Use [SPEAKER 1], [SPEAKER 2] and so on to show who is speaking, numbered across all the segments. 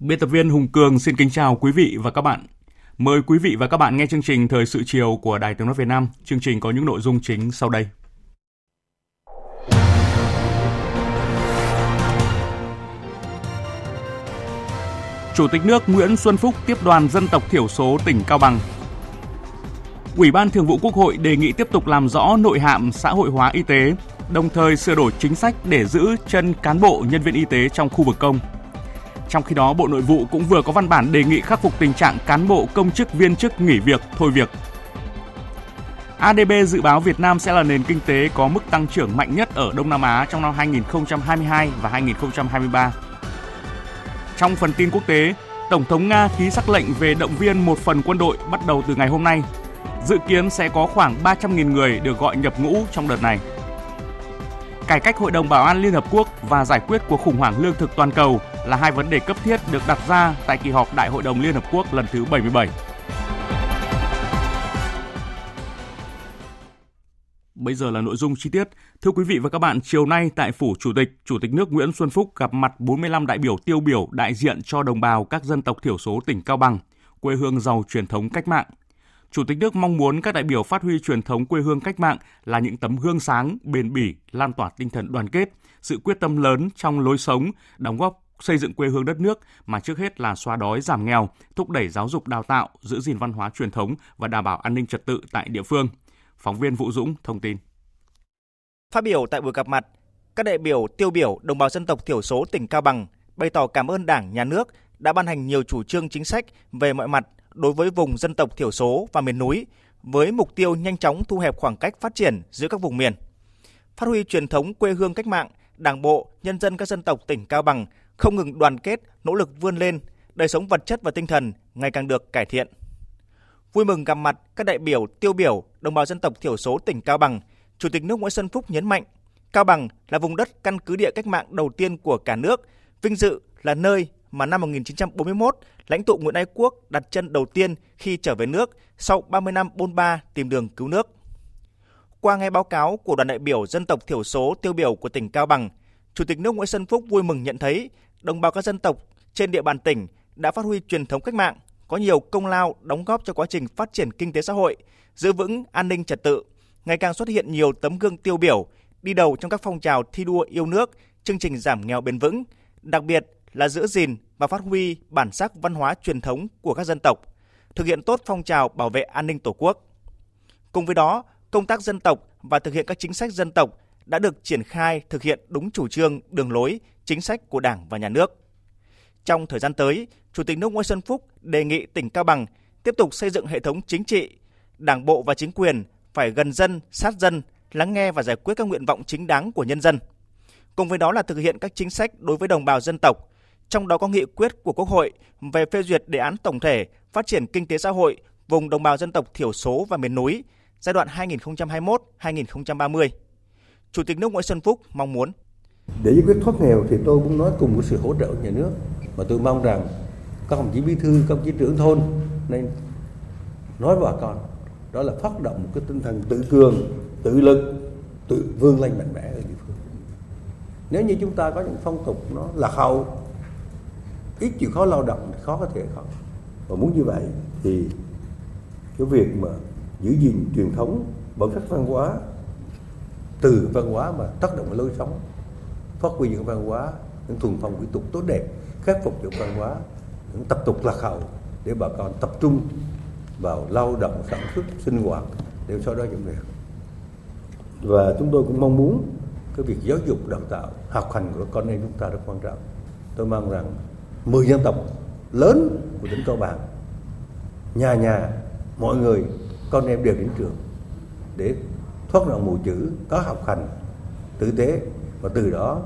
[SPEAKER 1] Biên tập viên Hùng Cường xin kính chào quý vị và các bạn. Mời quý vị và các bạn nghe chương trình Thời sự chiều của Đài Tiếng nói Việt Nam. Chương trình có những nội dung chính sau đây. Chủ tịch nước Nguyễn Xuân Phúc tiếp đoàn dân tộc thiểu số tỉnh Cao Bằng. Ủy ban Thường vụ Quốc hội đề nghị tiếp tục làm rõ nội hàm xã hội hóa y tế, đồng thời sửa đổi chính sách để giữ chân cán bộ nhân viên y tế trong khu vực công. Trong khi đó, Bộ Nội vụ cũng vừa có văn bản đề nghị khắc phục tình trạng cán bộ công chức viên chức nghỉ việc, thôi việc. ADB dự báo Việt Nam sẽ là nền kinh tế có mức tăng trưởng mạnh nhất ở Đông Nam Á trong năm 2022 và 2023. Trong phần tin quốc tế, Tổng thống Nga ký sắc lệnh về động viên một phần quân đội bắt đầu từ ngày hôm nay. Dự kiến sẽ có khoảng 300.000 người được gọi nhập ngũ trong đợt này. Cải cách Hội đồng Bảo an Liên Hợp Quốc và giải quyết cuộc khủng hoảng lương thực toàn cầu là hai vấn đề cấp thiết được đặt ra tại kỳ họp Đại hội đồng Liên Hợp Quốc lần thứ 77. Bây giờ là nội dung chi tiết. Thưa quý vị và các bạn, chiều nay tại Phủ Chủ tịch, Chủ tịch nước Nguyễn Xuân Phúc gặp mặt 45 đại biểu tiêu biểu đại diện cho đồng bào các dân tộc thiểu số tỉnh Cao Bằng, quê hương giàu truyền thống cách mạng. Chủ tịch nước mong muốn các đại biểu phát huy truyền thống quê hương cách mạng là những tấm gương sáng, bền bỉ, lan tỏa tinh thần đoàn kết, sự quyết tâm lớn trong lối sống, đóng góp xây dựng quê hương đất nước mà trước hết là xóa đói giảm nghèo, thúc đẩy giáo dục đào tạo, giữ gìn văn hóa truyền thống và đảm bảo an ninh trật tự tại địa phương. Phóng viên Vũ Dũng thông tin.
[SPEAKER 2] Phát biểu tại buổi gặp mặt, các đại biểu tiêu biểu đồng bào dân tộc thiểu số tỉnh Cao Bằng bày tỏ cảm ơn Đảng, Nhà nước đã ban hành nhiều chủ trương chính sách về mọi mặt đối với vùng dân tộc thiểu số và miền núi với mục tiêu nhanh chóng thu hẹp khoảng cách phát triển giữa các vùng miền. Phát huy truyền thống quê hương cách mạng, Đảng bộ, nhân dân các dân tộc tỉnh Cao Bằng không ngừng đoàn kết, nỗ lực vươn lên, đời sống vật chất và tinh thần ngày càng được cải thiện. Vui mừng gặp mặt các đại biểu tiêu biểu đồng bào dân tộc thiểu số tỉnh Cao Bằng, Chủ tịch nước Nguyễn Xuân Phúc nhấn mạnh, Cao Bằng là vùng đất căn cứ địa cách mạng đầu tiên của cả nước, vinh dự là nơi mà năm 1941, lãnh tụ Nguyễn Ái Quốc đặt chân đầu tiên khi trở về nước sau 30 năm bôn ba tìm đường cứu nước. Qua nghe báo cáo của đoàn đại biểu dân tộc thiểu số tiêu biểu của tỉnh Cao Bằng, Chủ tịch nước Nguyễn Xuân Phúc vui mừng nhận thấy đồng bào các dân tộc trên địa bàn tỉnh đã phát huy truyền thống cách mạng, có nhiều công lao đóng góp cho quá trình phát triển kinh tế xã hội, giữ vững an ninh trật tự, ngày càng xuất hiện nhiều tấm gương tiêu biểu, đi đầu trong các phong trào thi đua yêu nước, chương trình giảm nghèo bền vững, đặc biệt là giữ gìn và phát huy bản sắc văn hóa truyền thống của các dân tộc, thực hiện tốt phong trào bảo vệ an ninh Tổ quốc. Cùng với đó, công tác dân tộc và thực hiện các chính sách dân tộc đã được triển khai thực hiện đúng chủ trương, đường lối, chính sách của Đảng và Nhà nước. Trong thời gian tới, Chủ tịch nước Nguyễn Xuân Phúc đề nghị tỉnh Cao Bằng tiếp tục xây dựng hệ thống chính trị, Đảng bộ và chính quyền phải gần dân, sát dân, lắng nghe và giải quyết các nguyện vọng chính đáng của nhân dân. Cùng với đó là thực hiện các chính sách đối với đồng bào dân tộc, trong đó có nghị quyết của Quốc hội về phê duyệt đề án tổng thể phát triển kinh tế xã hội vùng đồng bào dân tộc thiểu số và miền núi giai đoạn 2021-2030. Chủ tịch nước Nguyễn Xuân Phúc mong muốn.
[SPEAKER 3] Để giải quyết thoát nghèo thì tôi cũng nói cùng với sự hỗ trợ của nhà nước. Mà tôi mong rằng các đồng chí bí thư, các đồng chí trưởng thôn nên nói với bà con đó là phát động một cái tinh thần tự cường, tự lực, tự vươn lên mạnh mẽ ở địa phương. Nếu như chúng ta có những phong tục nó lạc hậu ít chịu khó lao động khó có thể khó và muốn như vậy thì cái việc mà giữ gìn truyền thống bản sắc văn hóa từ văn hóa mà tác động vào lối sống phát huy những văn hóa những thuần phong mỹ tục tốt đẹp khắc phục những văn hóa những tập tục lạc hậu để bà con tập trung vào lao động sản xuất sinh hoạt để sau đó giảm nghèo. Và chúng tôi cũng mong muốn cái việc giáo dục đào tạo học hành của con em chúng ta rất quan trọng. Tôi mong rằng 10 dân tộc lớn của tỉnh Cao Bằng nhà nhà mọi người con em đều đến trường để thoát nạn mù chữ có học hành tử tế và từ đó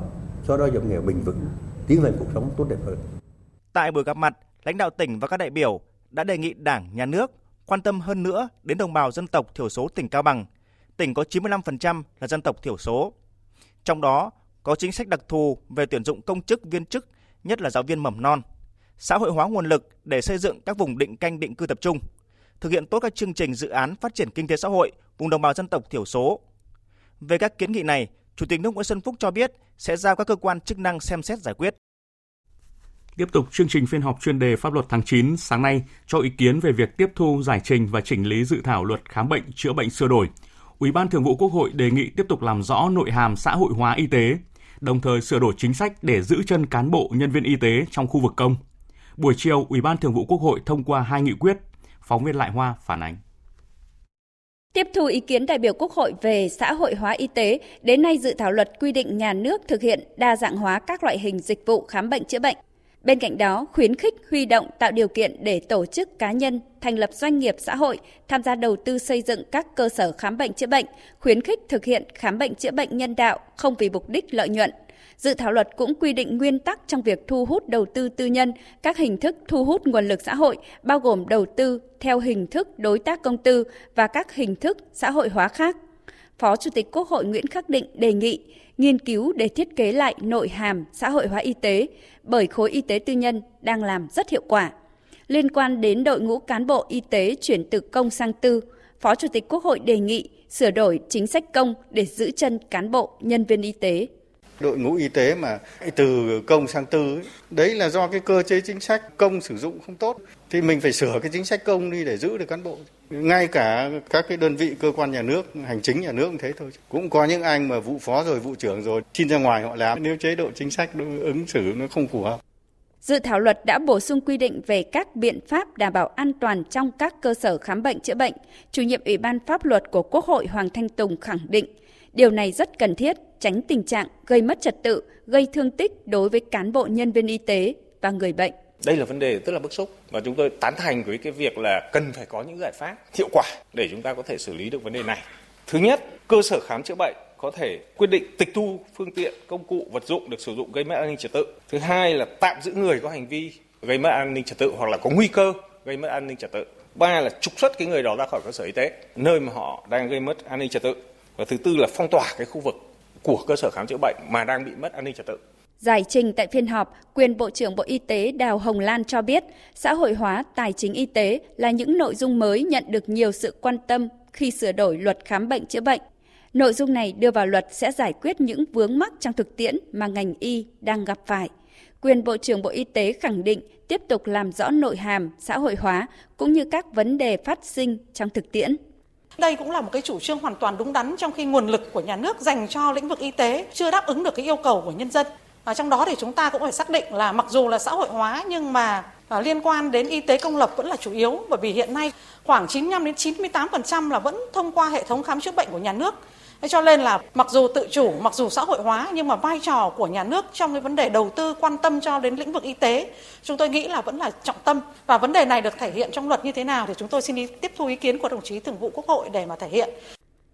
[SPEAKER 3] xóa đói giảm nghèo bình vững tiến lên cuộc sống tốt đẹp hơn.
[SPEAKER 2] Tại buổi gặp mặt, lãnh đạo tỉnh và các đại biểu đã đề nghị Đảng, Nhà nước quan tâm hơn nữa đến đồng bào dân tộc thiểu số tỉnh Cao Bằng. Tỉnh có 95% là dân tộc thiểu số. Trong đó có chính sách đặc thù về tuyển dụng công chức viên chức, nhất là giáo viên mầm non, xã hội hóa nguồn lực để xây dựng các vùng định canh định cư tập trung, thực hiện tốt các chương trình dự án phát triển kinh tế xã hội vùng đồng bào dân tộc thiểu số. Về các kiến nghị này, Chủ tịch nước Nguyễn Xuân Phúc cho biết sẽ giao các cơ quan chức năng xem xét giải quyết.
[SPEAKER 1] Tiếp tục chương trình phiên họp chuyên đề pháp luật tháng 9 sáng nay cho ý kiến về việc tiếp thu giải trình và chỉnh lý dự thảo luật khám bệnh chữa bệnh sửa đổi. Ủy ban Thường vụ Quốc hội đề nghị tiếp tục làm rõ nội hàm xã hội hóa y tế, đồng thời sửa đổi chính sách để giữ chân cán bộ nhân viên y tế trong khu vực công. Buổi chiều, Ủy ban Thường vụ Quốc hội thông qua hai nghị quyết. Phóng viên Lại Hoa phản ánh.
[SPEAKER 4] Tiếp thu ý kiến đại biểu Quốc hội về xã hội hóa y tế, đến nay dự thảo luật quy định nhà nước thực hiện đa dạng hóa các loại hình dịch vụ khám bệnh chữa bệnh. Bên cạnh đó, khuyến khích huy động tạo điều kiện để tổ chức cá nhân thành lập doanh nghiệp xã hội tham gia đầu tư xây dựng các cơ sở khám bệnh chữa bệnh, khuyến khích thực hiện khám bệnh chữa bệnh nhân đạo không vì mục đích lợi nhuận. Dự thảo luật cũng quy định nguyên tắc trong việc thu hút đầu tư tư nhân, các hình thức thu hút nguồn lực xã hội, bao gồm đầu tư theo hình thức đối tác công tư và các hình thức xã hội hóa khác. Phó Chủ tịch Quốc hội Nguyễn Khắc Định đề nghị nghiên cứu để thiết kế lại nội hàm xã hội hóa y tế bởi khối y tế tư nhân đang làm rất hiệu quả. Liên quan đến đội ngũ cán bộ y tế chuyển từ công sang tư, Phó Chủ tịch Quốc hội đề nghị sửa đổi chính sách công để giữ chân cán bộ, nhân viên y tế
[SPEAKER 5] đội ngũ y tế mà từ công sang tư ấy, đấy là do cái cơ chế chính sách công sử dụng không tốt. Thì mình phải sửa cái chính sách công đi để giữ được cán bộ. Ngay cả các cái đơn vị cơ quan nhà nước hành chính nhà nước cũng thế thôi. Cũng có những anh mà vụ phó rồi vụ trưởng rồi xin ra ngoài họ làm. Nếu chế độ chính sách ứng xử nó không phù hợp.
[SPEAKER 4] Dự thảo luật đã bổ sung quy định về các biện pháp đảm bảo an toàn trong các cơ sở khám bệnh chữa bệnh. Chủ nhiệm Ủy ban Pháp luật của Quốc hội Hoàng Thanh Tùng khẳng định, điều này rất cần thiết tránh tình trạng gây mất trật tự, gây thương tích đối với cán bộ nhân viên y tế và người bệnh.
[SPEAKER 6] Đây là vấn đề rất là bức xúc và chúng tôi tán thành với cái việc là cần phải có những giải pháp hiệu quả để chúng ta có thể xử lý được vấn đề này. Thứ nhất, cơ sở khám chữa bệnh có thể quyết định tịch thu phương tiện, công cụ, vật dụng được sử dụng gây mất an ninh trật tự. Thứ hai là tạm giữ người có hành vi gây mất an ninh trật tự hoặc là có nguy cơ gây mất an ninh trật tự. Ba là trục xuất cái người đó ra khỏi cơ sở y tế, nơi mà họ đang gây mất an ninh trật tự. Và thứ tư là phong tỏa cái khu vực của cơ sở khám chữa bệnh mà đang bị mất an ninh trật tự.
[SPEAKER 4] Giải trình tại phiên họp, quyền Bộ trưởng Bộ Y tế Đào Hồng Lan cho biết, xã hội hóa tài chính y tế là những nội dung mới nhận được nhiều sự quan tâm khi sửa đổi luật khám bệnh chữa bệnh. Nội dung này đưa vào luật sẽ giải quyết những vướng mắc trong thực tiễn mà ngành y đang gặp phải. Quyền Bộ trưởng Bộ Y tế khẳng định tiếp tục làm rõ nội hàm, xã hội hóa cũng như các vấn đề phát sinh trong thực tiễn.
[SPEAKER 7] Đây cũng là một cái chủ trương hoàn toàn đúng đắn trong khi nguồn lực của nhà nước dành cho lĩnh vực y tế chưa đáp ứng được cái yêu cầu của nhân dân. Và trong đó thì chúng ta cũng phải xác định là mặc dù là xã hội hóa, nhưng mà à, liên quan đến y tế công lập vẫn là chủ yếu bởi vì hiện nay khoảng 95 đến 98% là vẫn thông qua hệ thống khám chữa bệnh của nhà nước Thế cho nên là mặc dù tự chủ, mặc dù xã hội hóa nhưng mà vai trò của nhà nước trong cái vấn đề đầu tư quan tâm cho đến lĩnh vực y tế chúng tôi nghĩ là vẫn là trọng tâm và vấn đề này được thể hiện trong luật như thế nào thì chúng tôi xin đi tiếp thu ý kiến của đồng chí Thường vụ Quốc hội để mà thể hiện.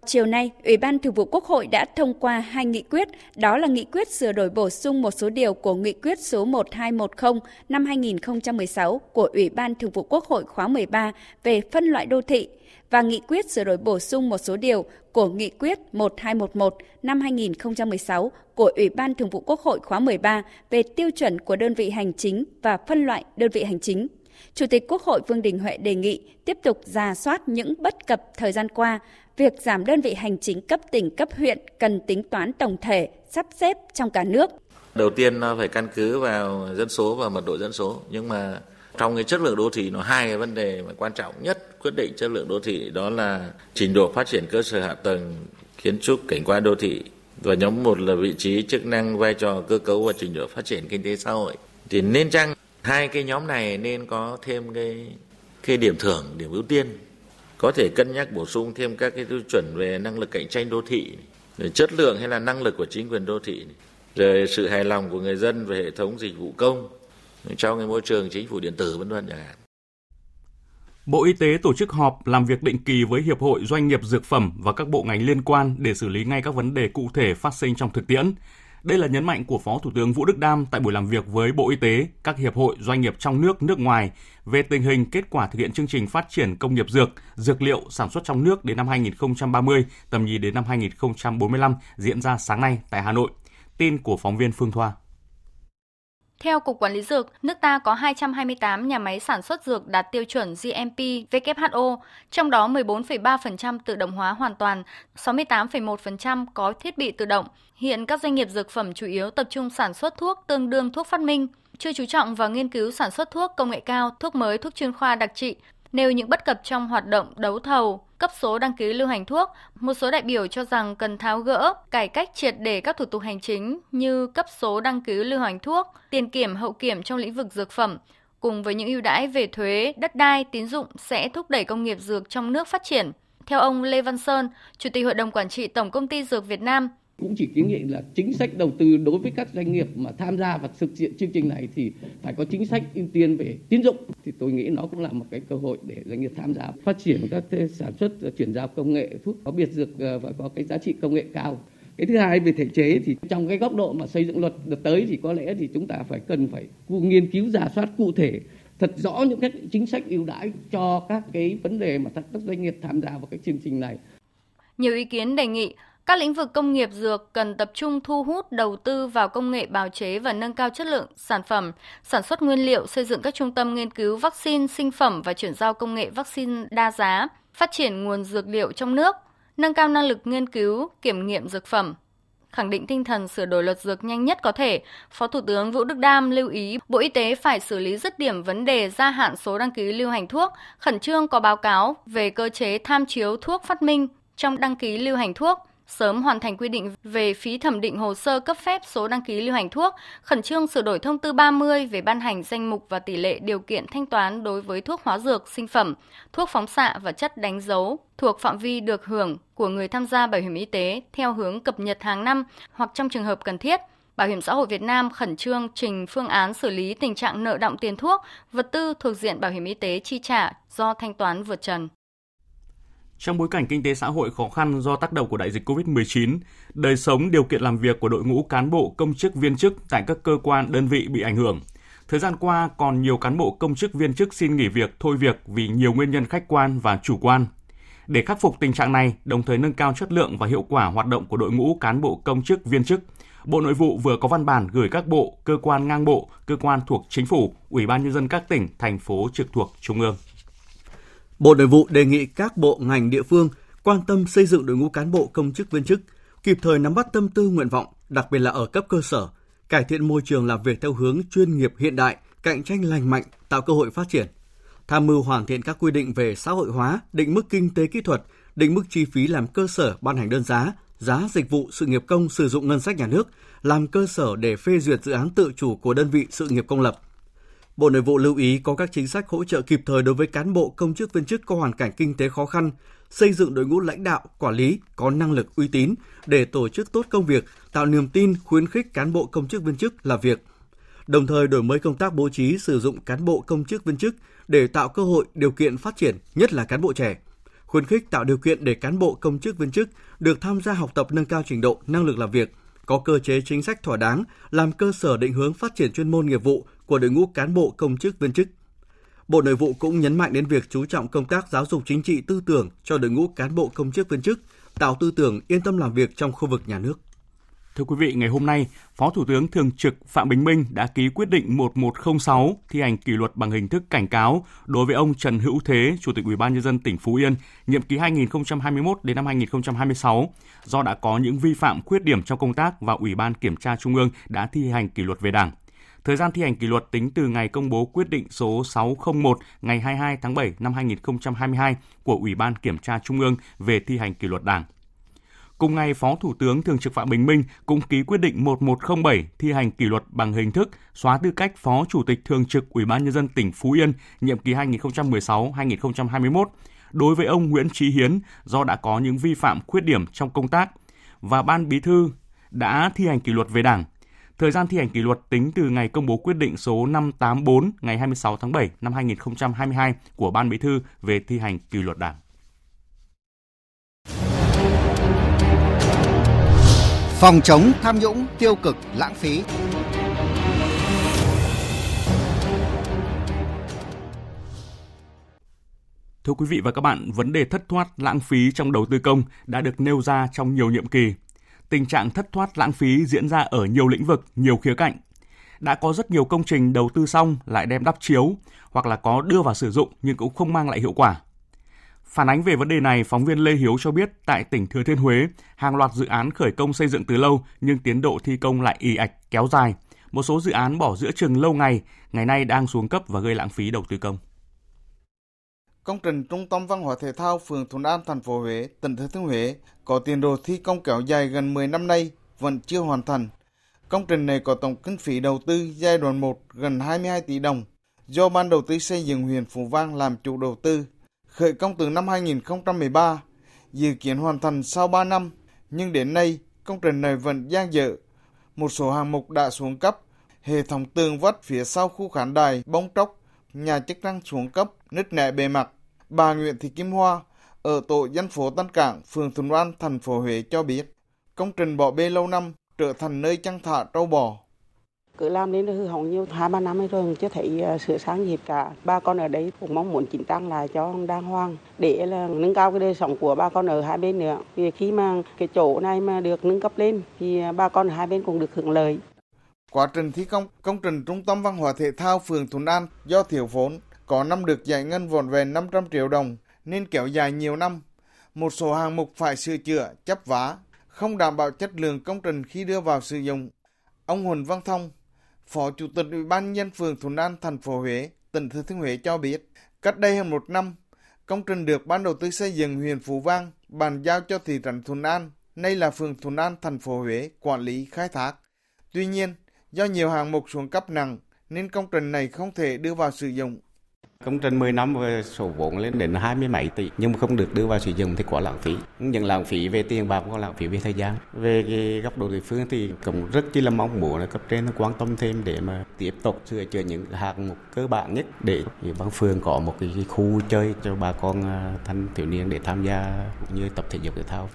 [SPEAKER 4] Chiều nay, Ủy ban Thường vụ Quốc hội đã thông qua hai nghị quyết, đó là nghị quyết sửa đổi bổ sung một số điều của nghị quyết số 1210 năm 2016 của Ủy ban Thường vụ Quốc hội khóa 13 về phân loại đô thị và nghị quyết sửa đổi bổ sung một số điều của nghị quyết 1211 năm 2016 của Ủy ban Thường vụ Quốc hội khóa 13 về tiêu chuẩn của đơn vị hành chính và phân loại đơn vị hành chính. Chủ tịch Quốc hội Vương Đình Huệ đề nghị tiếp tục ra soát những bất cập thời gian qua, việc giảm đơn vị hành chính cấp tỉnh, cấp huyện cần tính toán tổng thể, sắp xếp trong cả nước.
[SPEAKER 8] Đầu tiên nó phải căn cứ vào dân số và mật độ dân số, nhưng mà trong cái chất lượng đô thị, nó hai cái vấn đề mà quan trọng nhất, quyết định chất lượng đô thị, đó là trình độ phát triển cơ sở hạ tầng, kiến trúc, cảnh quan đô thị và nhóm một là vị trí chức năng, vai trò, cơ cấu và trình độ phát triển kinh tế xã hội. Thì nên chăng hai cái nhóm này nên có thêm cái cái điểm thưởng, điểm ưu tiên? Có thể cân nhắc bổ sung thêm các cái tiêu chuẩn về năng lực cạnh tranh đô thị rồi chất lượng hay là năng lực của chính quyền đô thị rồi sự hài lòng của người dân về hệ thống dịch vụ công trong cái môi trường chính phủ điện tử vân vân chẳng hạn.
[SPEAKER 1] Bộ Y tế tổ chức họp làm việc định kỳ với Hiệp hội Doanh nghiệp Dược phẩm và các bộ ngành liên quan để xử lý ngay các vấn đề cụ thể phát sinh trong thực tiễn. Đây là nhấn mạnh của Phó Thủ tướng Vũ Đức Đam tại buổi làm việc với Bộ Y tế, các hiệp hội doanh nghiệp trong nước, nước ngoài về tình hình kết quả thực hiện chương trình phát triển công nghiệp dược, dược liệu sản xuất trong nước đến năm 2030, tầm nhìn đến năm 2045 diễn ra sáng nay tại Hà Nội. Tin của phóng viên Phương Thoa.
[SPEAKER 9] Theo Cục Quản lý Dược, nước ta có 228 nhà máy sản xuất dược đạt tiêu chuẩn GMP WHO, trong đó 14,3% tự động hóa hoàn toàn, 68,1% có thiết bị tự động. Hiện các doanh nghiệp dược phẩm chủ yếu tập trung sản xuất thuốc tương đương thuốc phát minh, chưa chú trọng vào nghiên cứu sản xuất thuốc công nghệ cao, thuốc mới, thuốc chuyên khoa đặc trị, nêu những bất cập trong hoạt động đấu thầu, cấp số đăng ký lưu hành thuốc, một số đại biểu cho rằng cần tháo gỡ, cải cách triệt để các thủ tục hành chính như cấp số đăng ký lưu hành thuốc, tiền kiểm hậu kiểm trong lĩnh vực dược phẩm, cùng với những ưu đãi về thuế, đất đai, tín dụng sẽ thúc đẩy công nghiệp dược trong nước phát triển. Theo ông Lê Văn Sơn, Chủ tịch Hội đồng Quản trị Tổng Công ty Dược Việt Nam,
[SPEAKER 10] cũng chỉ kiến nghị là chính sách đầu tư đối với các doanh nghiệp mà tham gia và thực hiện chương trình này thì phải có chính sách ưu tiên về tín dụng thì tôi nghĩ nó cũng là một cái cơ hội để doanh nghiệp tham gia phát triển các sản xuất, chuyển giao công nghệ, thuốc có biệt dược ờ, và có cái giá trị công nghệ cao cái thứ hai về thể chế thì trong cái góc độ mà xây dựng luật đợt tới thì có lẽ thì chúng ta phải cần phải nghiên cứu giả soát cụ thể thật rõ những cái chính sách ưu đãi cho các cái vấn đề mà các doanh nghiệp tham gia vào cái chương trình này.
[SPEAKER 9] Nhiều ý kiến đề nghị các lĩnh vực công nghiệp dược cần tập trung thu hút đầu tư vào công nghệ bào chế và nâng cao chất lượng sản phẩm, sản xuất nguyên liệu, xây dựng các trung tâm nghiên cứu vaccine, sinh phẩm và chuyển giao công nghệ vaccine đa giá, phát triển nguồn dược liệu trong nước, nâng cao năng lực nghiên cứu, kiểm nghiệm dược phẩm. Khẳng định tinh thần sửa đổi luật dược nhanh nhất có thể, Phó Thủ tướng Vũ Đức Đam lưu ý Bộ Y tế phải xử lý dứt điểm vấn đề gia hạn số đăng ký lưu hành thuốc, khẩn trương có báo cáo về cơ chế tham chiếu thuốc phát minh trong đăng ký lưu hành thuốc, sớm hoàn thành quy định về phí thẩm định hồ sơ cấp phép số đăng ký lưu hành thuốc, khẩn trương sửa đổi thông tư 30 về ban hành danh mục và tỷ lệ điều kiện thanh toán đối với thuốc hóa dược, sinh phẩm, thuốc phóng xạ và chất đánh dấu thuộc phạm vi được hưởng của người tham gia bảo hiểm y tế theo hướng cập nhật hàng năm hoặc trong trường hợp cần thiết. Bảo hiểm xã hội Việt Nam khẩn trương trình phương án xử lý tình trạng nợ động tiền thuốc, vật tư thuộc diện bảo hiểm y tế chi trả do thanh toán vượt trần.
[SPEAKER 1] Trong bối cảnh kinh tế xã hội khó khăn do tác động của đại dịch COVID-19, đời sống điều kiện làm việc của đội ngũ cán bộ công chức viên chức tại các cơ quan đơn vị bị ảnh hưởng. Thời gian qua, còn nhiều cán bộ công chức viên chức xin nghỉ việc, thôi việc vì nhiều nguyên nhân khách quan và chủ quan. Để khắc phục tình trạng này, đồng thời nâng cao chất lượng và hiệu quả hoạt động của đội ngũ cán bộ công chức viên chức, Bộ Nội vụ vừa có văn bản gửi các bộ, cơ quan ngang bộ, cơ quan thuộc chính phủ, Ủy ban nhân dân các tỉnh, thành phố trực thuộc trung ương.
[SPEAKER 11] Bộ Nội vụ đề nghị các bộ ngành địa phương quan tâm xây dựng đội ngũ cán bộ công chức viên chức, kịp thời nắm bắt tâm tư nguyện vọng, đặc biệt là ở cấp cơ sở, cải thiện môi trường làm việc theo hướng chuyên nghiệp hiện đại, cạnh tranh lành mạnh, tạo cơ hội phát triển. Tham mưu hoàn thiện các quy định về xã hội hóa, định mức kinh tế kỹ thuật, định mức chi phí làm cơ sở ban hành đơn giá, giá dịch vụ sự nghiệp công sử dụng ngân sách nhà nước, làm cơ sở để phê duyệt dự án tự chủ của đơn vị sự nghiệp công lập – Bộ Nội vụ lưu ý có các chính sách hỗ trợ kịp thời đối với cán bộ công chức viên chức có hoàn cảnh kinh tế khó khăn, xây dựng đội ngũ lãnh đạo, quản lý có năng lực uy tín để tổ chức tốt công việc, tạo niềm tin, khuyến khích cán bộ công chức viên chức làm việc. Đồng thời đổi mới công tác bố trí sử dụng cán bộ công chức viên chức để tạo cơ hội điều kiện phát triển, nhất là cán bộ trẻ. Khuyến khích tạo điều kiện để cán bộ công chức viên chức được tham gia học tập nâng cao trình độ, năng lực làm việc, có cơ chế chính sách thỏa đáng, làm cơ sở định hướng phát triển chuyên môn nghiệp vụ của đội ngũ cán bộ công chức viên chức. Bộ Nội vụ cũng nhấn mạnh đến việc chú trọng công tác giáo dục chính trị tư tưởng cho đội ngũ cán bộ công chức viên chức, tạo tư tưởng yên tâm làm việc trong khu vực nhà nước.
[SPEAKER 1] Thưa quý vị, ngày hôm nay, Phó Thủ tướng Thường trực Phạm Bình Minh đã ký quyết định 1106 thi hành kỷ luật bằng hình thức cảnh cáo đối với ông Trần Hữu Thế, Chủ tịch Ủy ban nhân dân tỉnh Phú Yên, nhiệm kỳ 2021 đến năm 2026 do đã có những vi phạm khuyết điểm trong công tác và Ủy ban Kiểm tra Trung ương đã thi hành kỷ luật về Đảng. Thời gian thi hành kỷ luật tính từ ngày công bố quyết định số 601 ngày 22 tháng 7 năm 2022 của Ủy ban Kiểm tra Trung ương về thi hành kỷ luật Đảng. Cùng ngày, Phó Thủ tướng Thường trực Phạm Bình Minh cũng ký quyết định 1107 thi hành kỷ luật bằng hình thức xóa tư cách Phó Chủ tịch Thường trực Ủy ban nhân dân tỉnh Phú Yên nhiệm kỳ 2016-2021 đối với ông Nguyễn Trí Hiến do đã có những vi phạm khuyết điểm trong công tác và Ban Bí thư đã thi hành kỷ luật về Đảng. Thời gian thi hành kỷ luật tính từ ngày công bố quyết định số 584 ngày 26 tháng 7 năm 2022 của Ban Bí thư về thi hành kỷ luật Đảng.
[SPEAKER 12] Phòng chống tham nhũng tiêu cực lãng phí.
[SPEAKER 1] Thưa quý vị và các bạn, vấn đề thất thoát lãng phí trong đầu tư công đã được nêu ra trong nhiều nhiệm kỳ. Tình trạng thất thoát lãng phí diễn ra ở nhiều lĩnh vực, nhiều khía cạnh. Đã có rất nhiều công trình đầu tư xong lại đem đắp chiếu hoặc là có đưa vào sử dụng nhưng cũng không mang lại hiệu quả. Phản ánh về vấn đề này, phóng viên Lê Hiếu cho biết tại tỉnh Thừa Thiên Huế, hàng loạt dự án khởi công xây dựng từ lâu nhưng tiến độ thi công lại ì ạch kéo dài. Một số dự án bỏ giữa chừng lâu ngày, ngày nay đang xuống cấp và gây lãng phí đầu tư công.
[SPEAKER 13] Công trình Trung tâm Văn hóa Thể thao phường Thuận An, thành phố Huế, tỉnh Thừa Thiên Huế có tiền đồ thi công kéo dài gần 10 năm nay vẫn chưa hoàn thành. Công trình này có tổng kinh phí đầu tư giai đoạn 1 gần 22 tỷ đồng, do Ban đầu tư xây dựng huyện Phú Vang làm chủ đầu tư. Khởi công từ năm 2013, dự kiến hoàn thành sau 3 năm, nhưng đến nay công trình này vẫn dang dở. Một số hạng mục đã xuống cấp, hệ thống tường vách phía sau khu khán đài bong tróc, nhà chức năng xuống cấp, nứt nẻ bề mặt. Bà Nguyễn Thị Kim Hoa ở tổ dân phố Tân Cảng, phường Thuận An, thành phố Huế cho biết, công trình bỏ bê lâu năm trở thành nơi chăn thả trâu bò.
[SPEAKER 14] Cứ làm đến hư hỏng nhiều hai ba năm rồi chưa thấy à, sửa sáng gì cả. Ba con ở đấy cũng mong muốn chỉnh trang lại cho đang hoang để là nâng cao cái đời sống của ba con ở hai bên nữa. Vì khi mà cái chỗ này mà được nâng cấp lên thì à, ba con ở hai bên cũng được hưởng lợi.
[SPEAKER 13] Quá trình thi công công trình Trung tâm Văn hóa Thể thao phường Thuận An do thiếu vốn có năm được giải ngân vòn vẹn 500 triệu đồng nên kéo dài nhiều năm. Một số hạng mục phải sửa chữa, chấp vá, không đảm bảo chất lượng công trình khi đưa vào sử dụng. Ông Huỳnh Văn Thông, Phó Chủ tịch Ủy ban nhân phường Thuận An, thành phố Huế, tỉnh Thừa Thiên Huế cho biết, cách đây hơn một năm, công trình được ban đầu tư xây dựng huyện Phú Vang bàn giao cho thị trấn Thuận An, nay là phường Thuận An, thành phố Huế, quản lý khai thác. Tuy nhiên, do nhiều hạng mục xuống cấp nặng nên công trình này không thể đưa vào sử dụng.
[SPEAKER 15] Công trình 10 năm về số vốn lên đến hai mươi mấy tỷ nhưng mà không được đưa vào sử dụng thì quá lãng phí. Những lãng phí về tiền bạc có lãng phí về thời gian. Về cái góc độ địa phương thì cũng rất chỉ là mong muốn là cấp trên quan tâm thêm để mà tiếp tục sửa chữa những hạng mục cơ bản nhất để ủy ban phường có một cái, khu chơi cho bà con à, thanh thiếu niên để tham gia cũng như tập thể dục thể thao.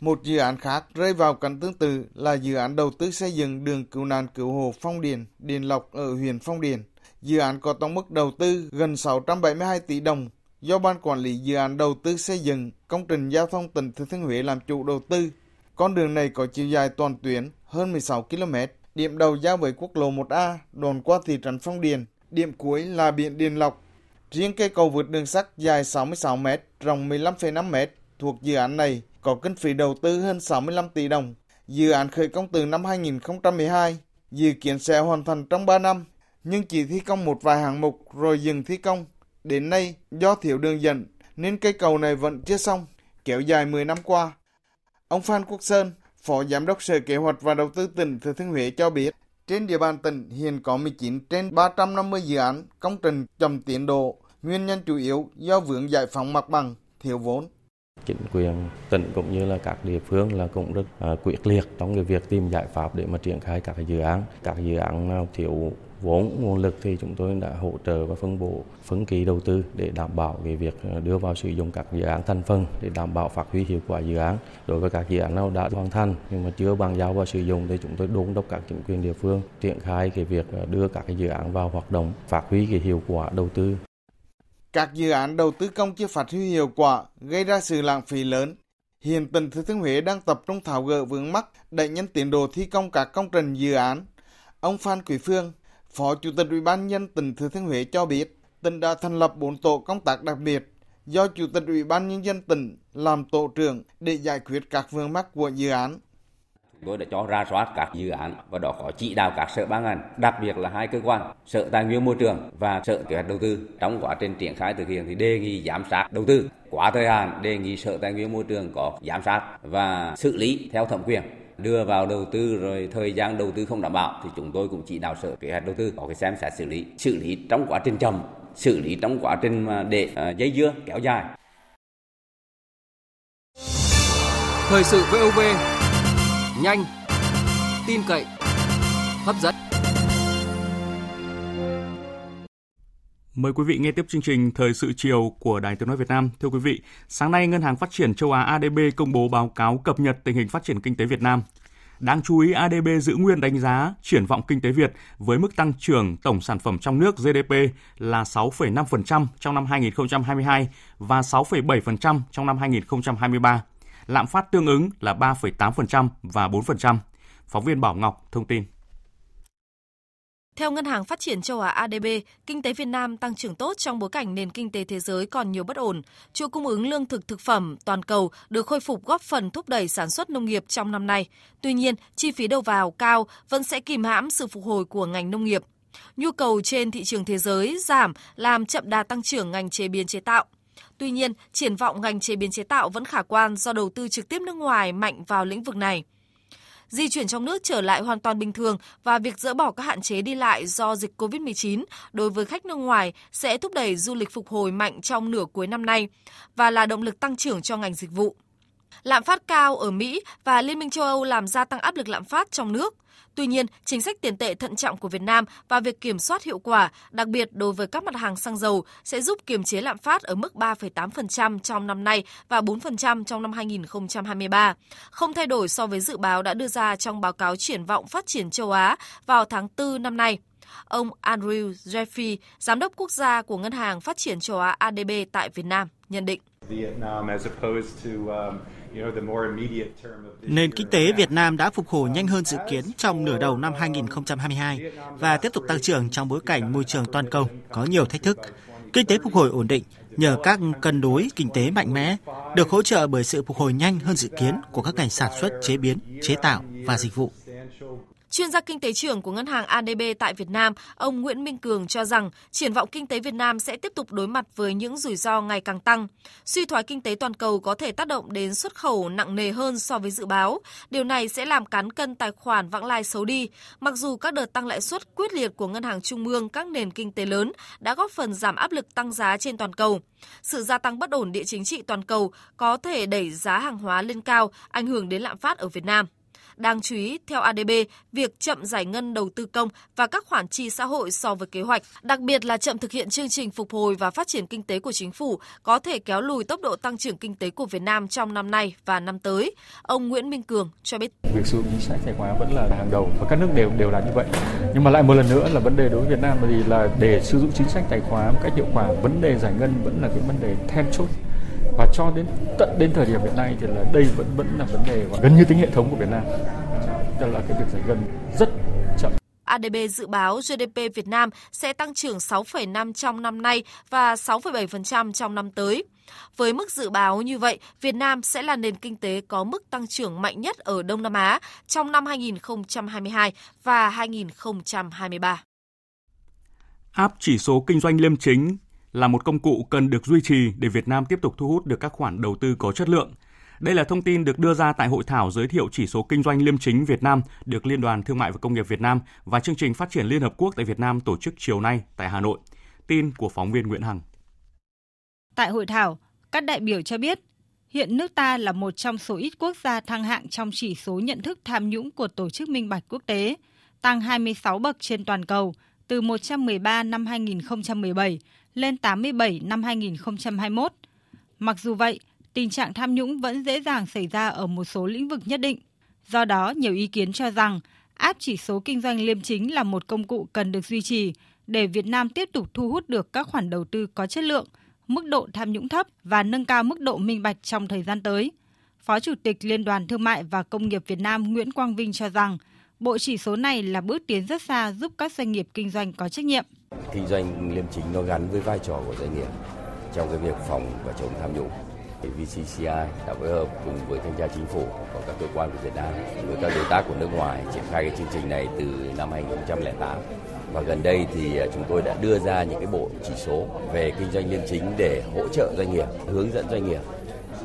[SPEAKER 13] Một dự án khác rơi vào cảnh tương tự là dự án đầu tư xây dựng đường cứu nạn cứu hộ Phong Điền, Điền Lộc ở huyện Phong Điền. Dự án có tổng mức đầu tư gần 672 tỷ đồng do Ban Quản lý Dự án Đầu tư xây dựng công trình giao thông tỉnh Thừa Thiên Huế làm chủ đầu tư. Con đường này có chiều dài toàn tuyến hơn 16 km, điểm đầu giao với quốc lộ 1A, đoạn qua thị trấn Phong Điền, điểm cuối là biển Điền Lộc. Riêng cây cầu vượt đường sắt dài 66 m, rộng 15,5 m thuộc dự án này có kinh phí đầu tư hơn 65 tỷ đồng. Dự án khởi công từ năm 2012, dự kiến sẽ hoàn thành trong 3 năm nhưng chỉ thi công một vài hạng mục rồi dừng thi công. Đến nay, do thiếu đường dẫn nên cây cầu này vẫn chưa xong, kéo dài 10 năm qua. Ông Phan Quốc Sơn, Phó Giám đốc Sở Kế hoạch và Đầu tư tỉnh Thừa Thiên Huế cho biết, trên địa bàn tỉnh hiện có 19 trên 350 dự án công trình chậm tiến độ, nguyên nhân chủ yếu do vướng giải phóng mặt bằng, thiếu vốn
[SPEAKER 16] chính quyền tỉnh cũng như là các địa phương là cũng rất à, quyết liệt trong cái việc tìm giải pháp để mà triển khai các dự án. Các dự án nào thiếu vốn, nguồn lực thì chúng tôi đã hỗ trợ và phân bổ, phân kỳ đầu tư để đảm bảo cái việc à, đưa vào sử dụng các dự án thành phần để đảm bảo phát huy hiệu quả dự án. Đối với các dự án nào đã hoàn thành nhưng mà chưa bàn giao vào sử dụng thì chúng tôi đôn đốc các chính quyền địa phương triển khai cái việc à, đưa các dự án vào hoạt động, phát huy cái hiệu quả đầu tư
[SPEAKER 13] các dự án đầu tư công chưa phát huy hiệu quả, gây ra sự lãng phí lớn. Hiện tỉnh Thừa Thiên Huế đang tập trung tháo gỡ vướng mắc, đẩy nhanh tiến độ thi công các công trình dự án. Ông Phan Quỳ Phương, Phó Chủ tịch Ủy ban nhân tỉnh Thừa Thiên Huế cho biết, tỉnh đã thành lập 4 tổ công tác đặc biệt do Chủ tịch Ủy ban nhân dân tỉnh làm tổ trưởng để giải quyết các vướng mắc của dự án
[SPEAKER 17] tôi đã cho ra soát các dự án và đó có chỉ đạo các sở ban ngành, đặc biệt là hai cơ quan, Sở Tài nguyên Môi trường và Sở Kế hoạch Đầu tư. Trong quá trình triển khai thực hiện thì đề nghị giám sát đầu tư. Quá thời hạn đề nghị Sở Tài nguyên Môi trường có giám sát và xử lý theo thẩm quyền đưa vào đầu tư rồi thời gian đầu tư không đảm bảo thì chúng tôi cũng chỉ đạo sở kế hoạch đầu tư có cái xem xét xử lý xử lý trong quá trình chậm xử lý trong quá trình mà để uh, dây dưa kéo dài
[SPEAKER 12] thời sự VOV
[SPEAKER 18] nhanh, tin cậy, hấp dẫn.
[SPEAKER 1] Mời quý vị nghe tiếp chương trình Thời sự chiều của Đài Tiếng Nói Việt Nam. Thưa quý vị, sáng nay Ngân hàng Phát triển Châu Á ADB công bố báo cáo cập nhật tình hình phát triển kinh tế Việt Nam. Đáng chú ý, ADB giữ nguyên đánh giá triển vọng kinh tế Việt với mức tăng trưởng tổng sản phẩm trong nước GDP là 6,5% trong năm 2022 và 6,7% trong năm 2023. Lạm phát tương ứng là 3,8% và 4%. Phóng viên Bảo Ngọc thông tin.
[SPEAKER 19] Theo Ngân hàng Phát triển châu Á ADB, kinh tế Việt Nam tăng trưởng tốt trong bối cảnh nền kinh tế thế giới còn nhiều bất ổn. Chuỗi cung ứng lương thực thực phẩm toàn cầu được khôi phục góp phần thúc đẩy sản xuất nông nghiệp trong năm nay. Tuy nhiên, chi phí đầu vào cao vẫn sẽ kìm hãm sự phục hồi của ngành nông nghiệp. Nhu cầu trên thị trường thế giới giảm làm chậm đà tăng trưởng ngành chế biến chế tạo. Tuy nhiên, triển vọng ngành chế biến chế tạo vẫn khả quan do đầu tư trực tiếp nước ngoài mạnh vào lĩnh vực này di chuyển trong nước trở lại hoàn toàn bình thường và việc dỡ bỏ các hạn chế đi lại do dịch COVID-19 đối với khách nước ngoài sẽ thúc đẩy du lịch phục hồi mạnh trong nửa cuối năm nay và là động lực tăng trưởng cho ngành dịch vụ. Lạm phát cao ở Mỹ và Liên minh châu Âu làm gia tăng áp lực lạm phát trong nước. Tuy nhiên, chính sách tiền tệ thận trọng của Việt Nam và việc kiểm soát hiệu quả, đặc biệt đối với các mặt hàng xăng dầu, sẽ giúp kiềm chế lạm phát ở mức 3,8% trong năm nay và 4% trong năm 2023, không thay đổi so với dự báo đã đưa ra trong báo cáo triển vọng phát triển châu Á vào tháng 4 năm nay. Ông Andrew Jeffrey, giám đốc quốc gia của Ngân hàng Phát triển châu Á ADB tại Việt Nam, nhận định.
[SPEAKER 20] Nền kinh tế Việt Nam đã phục hồi nhanh hơn dự kiến trong nửa đầu năm 2022 và tiếp tục tăng trưởng trong bối cảnh môi trường toàn cầu có nhiều thách thức. Kinh tế phục hồi ổn định nhờ các cân đối kinh tế mạnh mẽ, được hỗ trợ bởi sự phục hồi nhanh hơn dự kiến của các ngành sản xuất, chế biến, chế tạo và dịch vụ.
[SPEAKER 19] Chuyên gia kinh tế trưởng của ngân hàng ADB tại Việt Nam, ông Nguyễn Minh Cường cho rằng triển vọng kinh tế Việt Nam sẽ tiếp tục đối mặt với những rủi ro ngày càng tăng. Suy thoái kinh tế toàn cầu có thể tác động đến xuất khẩu nặng nề hơn so với dự báo. Điều này sẽ làm cán cân tài khoản vãng lai xấu đi, mặc dù các đợt tăng lãi suất quyết liệt của ngân hàng trung ương các nền kinh tế lớn đã góp phần giảm áp lực tăng giá trên toàn cầu. Sự gia tăng bất ổn địa chính trị toàn cầu có thể đẩy giá hàng hóa lên cao, ảnh hưởng đến lạm phát ở Việt Nam. Đáng chú ý, theo ADB, việc chậm giải ngân đầu tư công và các khoản chi xã hội so với kế hoạch, đặc biệt là chậm thực hiện chương trình phục hồi và phát triển kinh tế của chính phủ có thể kéo lùi tốc độ tăng trưởng kinh tế của Việt Nam trong năm nay và năm tới. Ông Nguyễn Minh Cường cho biết.
[SPEAKER 21] Việc sử dụng chính sách tài khoá vẫn là hàng đầu và các nước đều đều là như vậy. Nhưng mà lại một lần nữa là vấn đề đối với Việt Nam là gì là để sử dụng chính sách tài khoá một cách hiệu quả, vấn đề giải ngân vẫn là cái vấn đề then chốt và cho đến tận đến thời điểm hiện nay thì là đây vẫn vẫn là vấn đề và gần như tính hệ thống của Việt Nam đó là cái việc giải ngân rất chậm
[SPEAKER 19] ADB dự báo GDP Việt Nam sẽ tăng trưởng 6,5 trong năm nay và 6,7% trong năm tới. Với mức dự báo như vậy, Việt Nam sẽ là nền kinh tế có mức tăng trưởng mạnh nhất ở Đông Nam Á trong năm 2022 và 2023.
[SPEAKER 1] Áp chỉ số kinh doanh liêm chính là một công cụ cần được duy trì để Việt Nam tiếp tục thu hút được các khoản đầu tư có chất lượng. Đây là thông tin được đưa ra tại hội thảo giới thiệu chỉ số kinh doanh liêm chính Việt Nam được Liên đoàn Thương mại và Công nghiệp Việt Nam và chương trình phát triển Liên Hợp Quốc tại Việt Nam tổ chức chiều nay tại Hà Nội. Tin của phóng viên Nguyễn Hằng.
[SPEAKER 22] Tại hội thảo, các đại biểu cho biết hiện nước ta là một trong số ít quốc gia thăng hạng trong chỉ số nhận thức tham nhũng của Tổ chức Minh bạch Quốc tế, tăng 26 bậc trên toàn cầu từ 113 năm 2017 lên 87 năm 2021. Mặc dù vậy, tình trạng tham nhũng vẫn dễ dàng xảy ra ở một số lĩnh vực nhất định. Do đó, nhiều ý kiến cho rằng áp chỉ số kinh doanh liêm chính là một công cụ cần được duy trì để Việt Nam tiếp tục thu hút được các khoản đầu tư có chất lượng, mức độ tham nhũng thấp và nâng cao mức độ minh bạch trong thời gian tới. Phó Chủ tịch Liên đoàn Thương mại và Công nghiệp Việt Nam Nguyễn Quang Vinh cho rằng, bộ chỉ số này là bước tiến rất xa giúp các doanh nghiệp kinh doanh có trách nhiệm.
[SPEAKER 23] Kinh doanh liêm chính nó gắn với vai trò của doanh nghiệp trong cái việc phòng và chống tham nhũng. VCCI đã phối hợp cùng với thanh tra chính phủ và các cơ quan của Việt Nam với các đối tác của nước ngoài triển khai cái chương trình này từ năm 2008 và gần đây thì à, chúng tôi đã đưa ra những cái bộ chỉ số về kinh doanh liêm chính để hỗ trợ doanh nghiệp, hướng dẫn doanh nghiệp.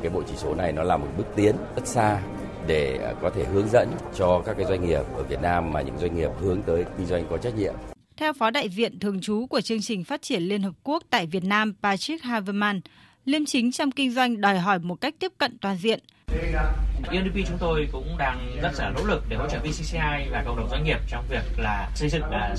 [SPEAKER 23] Cái bộ chỉ số này nó là một bước tiến rất xa để à, có thể hướng dẫn cho các cái doanh nghiệp ở Việt Nam mà những doanh nghiệp hướng tới kinh doanh có trách nhiệm.
[SPEAKER 22] Theo Phó đại diện thường trú của chương trình phát triển Liên Hợp Quốc tại Việt Nam Patrick Haverman, liêm chính trong kinh doanh đòi hỏi một cách tiếp cận toàn diện.
[SPEAKER 24] UNDP chúng tôi cũng đang rất là nỗ lực để hỗ trợ VCCI và cộng đồng doanh nghiệp trong việc là xây dựng là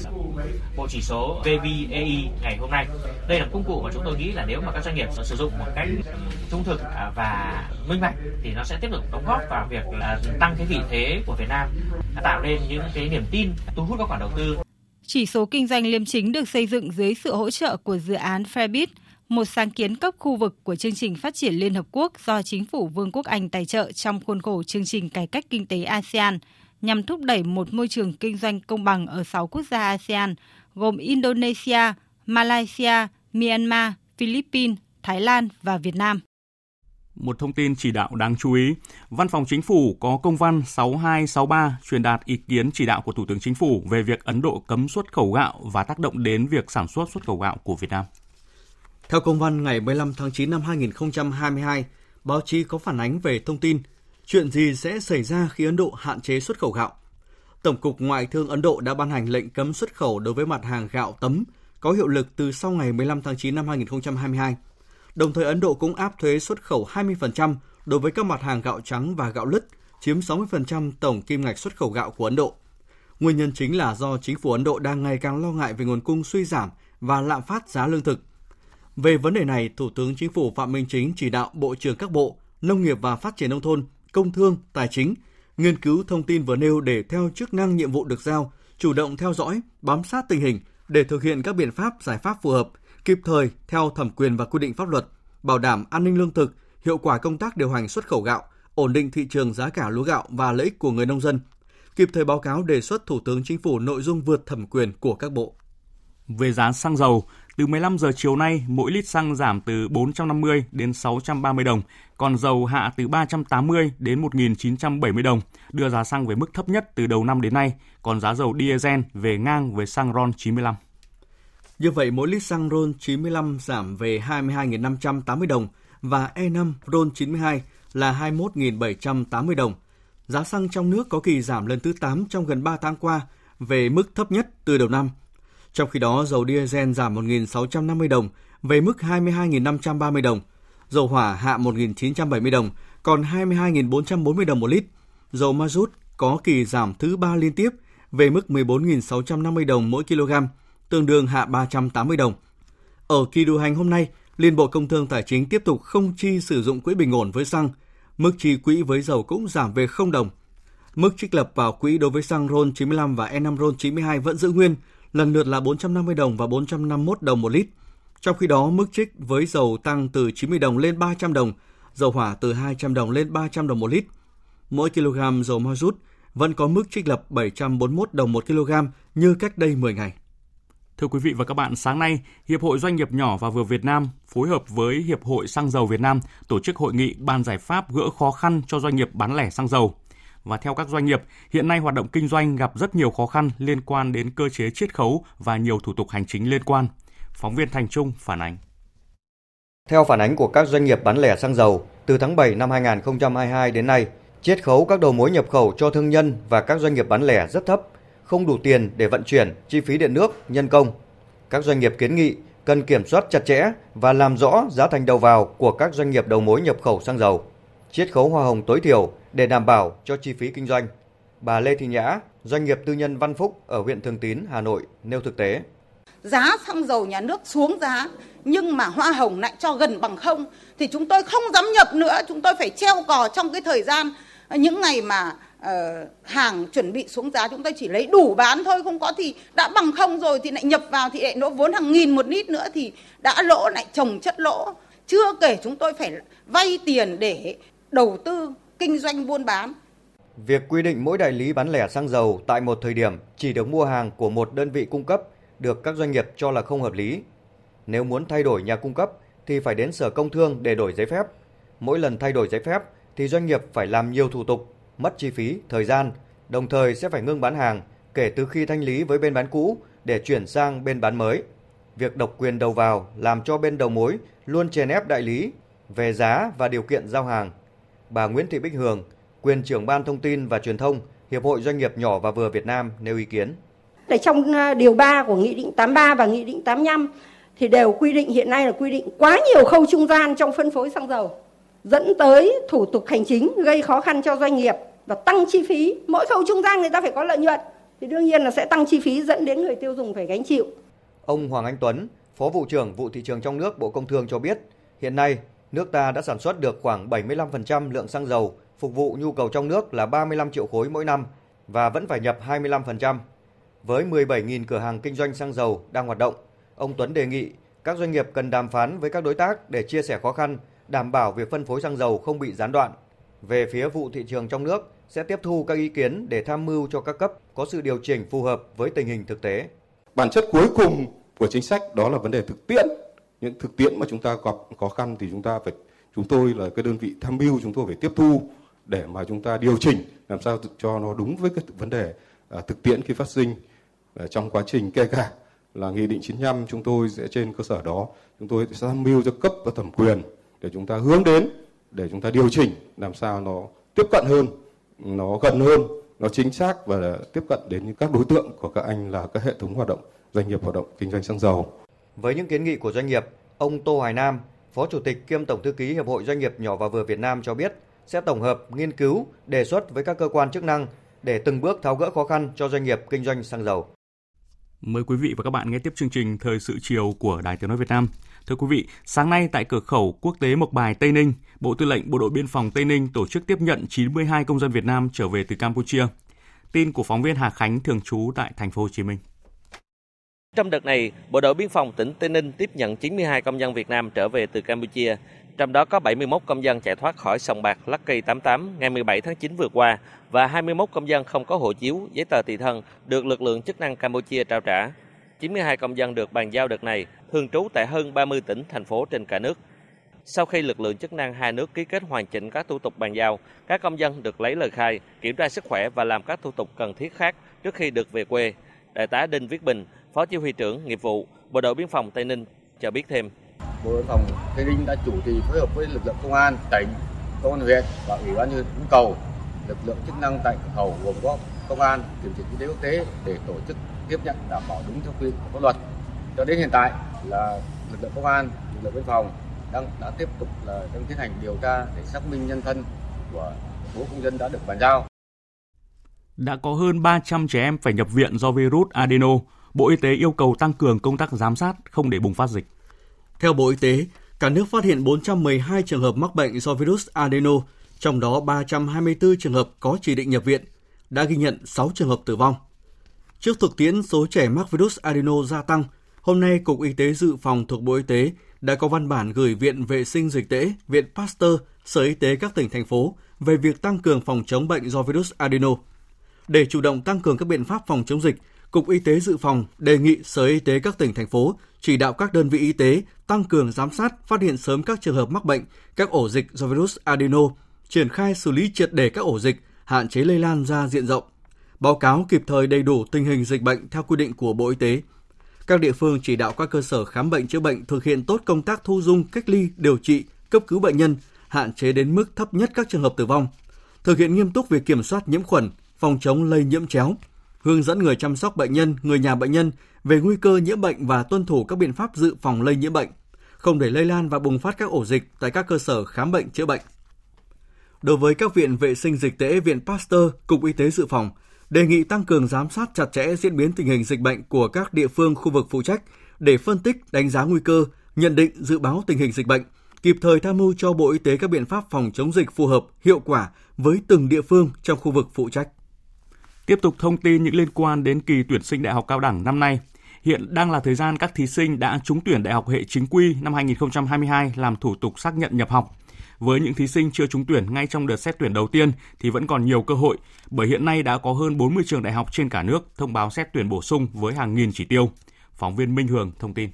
[SPEAKER 24] bộ chỉ số VBAI ngày hôm nay. Đây là công cụ mà chúng tôi nghĩ là nếu mà các doanh nghiệp sử dụng một cách ừ, trung thực à, và minh bạch thì nó sẽ tiếp tục đóng góp vào việc là tăng cái vị thế của Việt Nam, tạo nên những cái niềm tin thu hút các khoản đầu tư.
[SPEAKER 22] Chỉ số kinh doanh liêm chính được xây dựng dưới sự hỗ trợ của dự án Fairbit – một sáng kiến cấp khu vực của chương trình phát triển Liên Hợp Quốc do chính phủ Vương quốc Anh tài trợ trong khuôn khổ chương trình cải cách kinh tế ASEAN nhằm thúc đẩy một môi trường kinh doanh công bằng ở 6 quốc gia ASEAN gồm Indonesia, Malaysia, Myanmar, Philippines, Thái Lan và Việt Nam.
[SPEAKER 11] Một thông tin chỉ đạo đáng chú ý, Văn phòng Chính phủ có công văn 6263 truyền đạt ý kiến chỉ đạo của Thủ tướng Chính phủ về việc Ấn Độ cấm xuất khẩu gạo và tác động đến việc sản xuất xuất khẩu gạo của Việt Nam. Theo công văn ngày 15 tháng 9 năm 2022, báo chí có phản ánh về thông tin chuyện gì sẽ xảy ra khi Ấn Độ hạn chế xuất khẩu gạo. Tổng cục Ngoại thương Ấn Độ đã ban hành lệnh cấm xuất khẩu đối với mặt hàng gạo tấm có hiệu lực từ sau ngày 15 tháng 9 năm 2022. Đồng thời Ấn Độ cũng áp thuế xuất khẩu 20% đối với các mặt hàng gạo trắng và gạo lứt, chiếm 60% tổng kim ngạch xuất khẩu gạo của Ấn Độ. Nguyên nhân chính là do chính phủ Ấn Độ đang ngày càng lo ngại về nguồn cung suy giảm và lạm phát giá lương thực – về vấn đề này, Thủ tướng Chính phủ Phạm Minh Chính chỉ đạo Bộ trưởng các bộ Nông nghiệp và Phát triển Nông thôn, Công thương, Tài chính nghiên cứu thông tin vừa nêu để theo chức năng nhiệm vụ được giao, chủ động theo dõi, bám sát tình hình để thực hiện các biện pháp, giải pháp phù hợp, kịp thời theo thẩm quyền và quy định pháp luật, bảo đảm an ninh lương thực, hiệu quả công tác điều hành xuất khẩu gạo, ổn định thị trường giá cả lúa gạo và lợi ích của người nông dân, kịp thời báo cáo đề xuất Thủ tướng Chính phủ nội dung vượt thẩm quyền của các bộ. Về giá xăng dầu, từ 15 giờ chiều nay, mỗi lít xăng giảm từ 450 đến 630 đồng, còn dầu hạ từ 380 đến 1.970 đồng, đưa giá xăng về mức thấp nhất từ đầu năm đến nay, còn giá dầu diesel về ngang với xăng RON 95. Như vậy, mỗi lít xăng RON 95 giảm về 22.580 đồng và E5 RON 92 là 21.780 đồng. Giá xăng trong nước có kỳ giảm lần thứ 8 trong gần 3 tháng qua về mức thấp nhất từ đầu năm – trong khi đó, dầu diesel giảm 1.650 đồng về mức 22.530 đồng, dầu hỏa hạ 1.970 đồng, còn 22.440 đồng một lít. Dầu ma rút có kỳ giảm thứ ba liên tiếp về mức 14.650 đồng mỗi kg, tương đương hạ 380 đồng. Ở kỳ điều hành hôm nay, Liên Bộ Công Thương Tài chính tiếp tục không chi sử dụng quỹ bình ổn với xăng, mức chi quỹ với dầu cũng giảm về 0 đồng. Mức trích lập vào quỹ đối với xăng RON 95 và E5 RON 92 vẫn giữ nguyên lần lượt là 450 đồng và 451 đồng một lít. Trong khi đó, mức trích với dầu tăng từ 90 đồng lên 300 đồng, dầu hỏa từ 200 đồng lên 300 đồng một lít. Mỗi kg dầu ma rút vẫn có mức trích lập 741 đồng một kg như cách đây 10 ngày. Thưa quý vị và các bạn, sáng nay, Hiệp hội Doanh nghiệp nhỏ và vừa Việt Nam phối hợp với Hiệp hội Xăng dầu Việt Nam tổ chức hội nghị bàn giải pháp gỡ khó khăn cho doanh nghiệp bán lẻ xăng dầu và theo các doanh nghiệp, hiện nay hoạt động kinh doanh gặp rất nhiều khó khăn liên quan đến cơ chế chiết khấu và nhiều thủ tục hành chính liên quan. Phóng viên Thành Trung phản ánh.
[SPEAKER 25] Theo phản ánh của các doanh nghiệp bán lẻ xăng dầu, từ tháng 7 năm 2022 đến nay, chiết khấu các đầu mối nhập khẩu cho thương nhân và các doanh nghiệp bán lẻ rất thấp, không đủ tiền để vận chuyển, chi phí điện nước, nhân công. Các doanh nghiệp kiến nghị cần kiểm soát chặt chẽ và làm rõ giá thành đầu vào của các doanh nghiệp đầu mối nhập khẩu xăng dầu chiết khấu hoa hồng tối thiểu để đảm bảo cho chi phí kinh doanh. Bà Lê Thị Nhã, doanh nghiệp tư nhân Văn Phúc ở huyện Thường Tín, Hà Nội nêu thực tế.
[SPEAKER 26] Giá xăng dầu nhà nước xuống giá nhưng mà hoa hồng lại cho gần bằng không thì chúng tôi không dám nhập nữa, chúng tôi phải treo cò trong cái thời gian những ngày mà uh, hàng chuẩn bị xuống giá chúng ta chỉ lấy đủ bán thôi không có thì đã bằng không rồi thì lại nhập vào thì lại nỗ vốn hàng nghìn một lít nữa thì đã lỗ lại trồng chất lỗ chưa kể chúng tôi phải vay tiền để đầu tư kinh doanh buôn bán.
[SPEAKER 25] Việc quy định mỗi đại lý bán lẻ xăng dầu tại một thời điểm chỉ được mua hàng của một đơn vị cung cấp được các doanh nghiệp cho là không hợp lý. Nếu muốn thay đổi nhà cung cấp thì phải đến Sở Công Thương để đổi giấy phép. Mỗi lần thay đổi giấy phép thì doanh nghiệp phải làm nhiều thủ tục, mất chi phí, thời gian, đồng thời sẽ phải ngưng bán hàng kể từ khi thanh lý với bên bán cũ để chuyển sang bên bán mới. Việc độc quyền đầu vào làm cho bên đầu mối luôn chèn ép đại lý về giá và điều kiện giao hàng bà Nguyễn Thị Bích Hường, quyền trưởng ban thông tin và truyền thông Hiệp hội Doanh nghiệp nhỏ và vừa Việt Nam nêu ý kiến.
[SPEAKER 27] Để trong à, điều 3 của Nghị định 83 và Nghị định 85 thì đều quy định hiện nay là quy định quá nhiều khâu trung gian trong phân phối xăng dầu.
[SPEAKER 28] dẫn tới thủ tục hành chính gây khó khăn cho doanh nghiệp và tăng chi phí. Mỗi khâu trung gian người ta phải có lợi nhuận thì đương nhiên là sẽ tăng chi phí dẫn đến người tiêu dùng phải gánh chịu.
[SPEAKER 25] Ông Hoàng Anh Tuấn, Phó vụ trưởng vụ thị trường trong nước Bộ Công Thương cho biết, hiện nay nước ta đã sản xuất được khoảng 75% lượng xăng dầu phục vụ nhu cầu trong nước là 35 triệu khối mỗi năm và vẫn phải nhập 25%. Với 17.000 cửa hàng kinh doanh xăng dầu đang hoạt động, ông Tuấn đề nghị các doanh nghiệp cần đàm phán với các đối tác để chia sẻ khó khăn, đảm bảo việc phân phối xăng dầu không bị gián đoạn. Về phía vụ thị trường trong nước, sẽ tiếp thu các ý kiến để tham mưu cho các cấp có sự điều chỉnh phù hợp với tình hình thực tế.
[SPEAKER 29] Bản chất cuối cùng của chính sách đó là vấn đề thực tiễn. Những thực tiễn mà chúng ta gặp khó khăn thì chúng ta phải, chúng tôi là cái đơn vị tham mưu, chúng tôi phải tiếp thu để mà chúng ta điều chỉnh, làm sao cho nó đúng với cái vấn đề à, thực tiễn khi phát sinh à, trong quá trình kể cả là nghị định 95 chúng tôi sẽ trên cơ sở đó, chúng tôi sẽ tham mưu cho cấp và thẩm quyền để chúng ta hướng đến để chúng ta điều chỉnh làm sao nó tiếp cận hơn nó gần hơn nó chính xác và tiếp cận đến các đối tượng của các anh là các hệ thống hoạt động doanh nghiệp hoạt động kinh doanh xăng dầu.
[SPEAKER 25] Với những kiến nghị của doanh nghiệp, ông Tô Hoài Nam, Phó Chủ tịch kiêm Tổng thư ký Hiệp hội Doanh nghiệp nhỏ và vừa Việt Nam cho biết sẽ tổng hợp, nghiên cứu, đề xuất với các cơ quan chức năng để từng bước tháo gỡ khó khăn cho doanh nghiệp kinh doanh xăng dầu.
[SPEAKER 1] Mời quý vị và các bạn nghe tiếp chương trình Thời sự chiều của Đài Tiếng Nói Việt Nam. Thưa quý vị, sáng nay tại cửa khẩu quốc tế Mộc Bài, Tây Ninh, Bộ Tư lệnh Bộ đội Biên phòng Tây Ninh tổ chức tiếp nhận 92 công dân Việt Nam trở về từ Campuchia. Tin của phóng viên Hà Khánh thường trú tại thành phố Hồ Chí Minh.
[SPEAKER 30] Trong đợt này, Bộ đội Biên phòng tỉnh Tây Ninh tiếp nhận 92 công dân Việt Nam trở về từ Campuchia, trong đó có 71 công dân chạy thoát khỏi sòng bạc Lucky 88 ngày 17 tháng 9 vừa qua và 21 công dân không có hộ chiếu, giấy tờ tùy thân được lực lượng chức năng Campuchia trao trả. 92 công dân được bàn giao đợt này thường trú tại hơn 30 tỉnh, thành phố trên cả nước. Sau khi lực lượng chức năng hai nước ký kết hoàn chỉnh các thủ tục bàn giao, các công dân được lấy lời khai, kiểm tra sức khỏe và làm các thủ tục cần thiết khác trước khi được về quê. Đại tá Đinh Viết Bình, Phó Chỉ huy trưởng nghiệp vụ Bộ đội Biên phòng Tây Ninh cho biết thêm.
[SPEAKER 31] Bộ đội biên phòng Tây Ninh đã chủ trì phối hợp với lực lượng công an tỉnh, công an huyện và ủy ban nhân Vũng Cầu, lực lượng chức năng tại cửa khẩu gồm có công an, kiểm dịch kinh tế quốc tế để tổ chức tiếp nhận đảm bảo đúng theo quy định của pháp luật. Cho đến hiện tại là lực lượng công an, lực lượng biên phòng đang đã tiếp tục là đang tiến hành điều tra để xác minh nhân thân của số công dân đã được bàn giao.
[SPEAKER 1] Đã có hơn 300 trẻ em phải nhập viện do virus adeno. Bộ Y tế yêu cầu tăng cường công tác giám sát không để bùng phát dịch.
[SPEAKER 11] Theo Bộ Y tế, cả nước phát hiện 412 trường hợp mắc bệnh do virus adeno, trong đó 324 trường hợp có chỉ định nhập viện, đã ghi nhận 6 trường hợp tử vong. Trước thực tiễn số trẻ mắc virus adeno gia tăng, hôm nay Cục Y tế Dự phòng thuộc Bộ Y tế đã có văn bản gửi Viện Vệ sinh Dịch tễ, Viện Pasteur, Sở Y tế các tỉnh, thành phố về việc tăng cường phòng chống bệnh do virus adeno. Để chủ động tăng cường các biện pháp phòng chống dịch, Cục Y tế Dự phòng đề nghị Sở Y tế các tỉnh, thành phố chỉ đạo các đơn vị y tế tăng cường giám sát, phát hiện sớm các trường hợp mắc bệnh, các ổ dịch do virus adeno, triển khai xử lý triệt để các ổ dịch, hạn chế lây lan ra diện rộng. Báo cáo kịp thời đầy đủ tình hình dịch bệnh theo quy định của Bộ Y tế. Các địa phương chỉ đạo các cơ sở khám bệnh chữa bệnh thực hiện tốt công tác thu dung, cách ly, điều trị, cấp cứu bệnh nhân, hạn chế đến mức thấp nhất các trường hợp tử vong. Thực hiện nghiêm túc việc kiểm soát nhiễm khuẩn, phòng chống lây nhiễm chéo, hướng dẫn người chăm sóc bệnh nhân, người nhà bệnh nhân về nguy cơ nhiễm bệnh và tuân thủ các biện pháp dự phòng lây nhiễm bệnh, không để lây lan và bùng phát các ổ dịch tại các cơ sở khám bệnh chữa bệnh. Đối với các viện vệ sinh dịch tễ, viện Pasteur, Cục Y tế dự phòng, đề nghị tăng cường giám sát chặt chẽ diễn biến tình hình dịch bệnh của các địa phương khu vực phụ trách để phân tích, đánh giá nguy cơ, nhận định dự báo tình hình dịch bệnh, kịp thời tham mưu cho Bộ Y tế các biện pháp phòng chống dịch phù hợp, hiệu quả với từng địa phương trong khu vực phụ trách.
[SPEAKER 1] Tiếp tục thông tin những liên quan đến kỳ tuyển sinh đại học cao đẳng năm nay. Hiện đang là thời gian các thí sinh đã trúng tuyển đại học hệ chính quy năm 2022 làm thủ tục xác nhận nhập học. Với những thí sinh chưa trúng tuyển ngay trong đợt xét tuyển đầu tiên thì vẫn còn nhiều cơ hội, bởi hiện nay đã có hơn 40 trường đại học trên cả nước thông báo xét tuyển bổ sung với hàng nghìn chỉ tiêu. Phóng viên Minh Hường thông tin.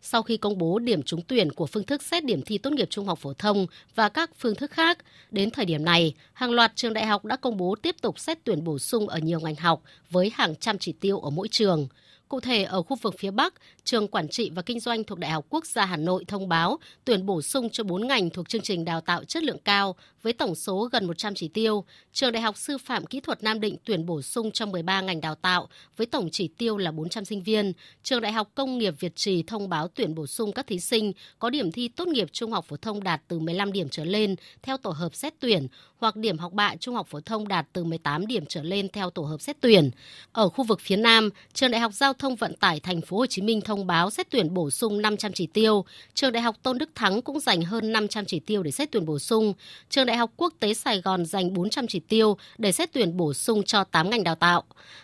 [SPEAKER 32] Sau khi công bố điểm trúng tuyển của phương thức xét điểm thi tốt nghiệp trung học phổ thông và các phương thức khác, đến thời điểm này, hàng loạt trường đại học đã công bố tiếp tục xét tuyển bổ sung ở nhiều ngành học với hàng trăm chỉ tiêu ở mỗi trường. Cụ thể, ở khu vực phía Bắc, trường Quản trị và Kinh doanh thuộc Đại học Quốc gia Hà Nội thông báo tuyển bổ sung cho 4 ngành thuộc chương trình đào tạo chất lượng cao với tổng số gần 100 chỉ tiêu. Trường Đại học Sư phạm Kỹ thuật Nam Định tuyển bổ sung cho 13 ngành đào tạo với tổng chỉ tiêu là 400 sinh viên. Trường Đại học Công nghiệp Việt Trì thông báo tuyển bổ sung các thí sinh có điểm thi tốt nghiệp trung học phổ thông đạt từ 15 điểm trở lên theo tổ hợp xét tuyển hoặc điểm học bạ trung học phổ thông đạt từ 18 điểm trở lên theo tổ hợp xét tuyển. Ở khu vực phía Nam, Trường Đại học Giao thông Vận tải Thành phố Hồ Chí Minh thông Thông báo xét tuyển bổ sung 500 chỉ tiêu. Trường Đại học Tôn Đức Thắng cũng dành hơn 500 chỉ tiêu để xét tuyển bổ sung. Trường Đại học Quốc tế Sài Gòn dành 400 chỉ tiêu để xét tuyển bổ sung cho 8 ngành đào tạo.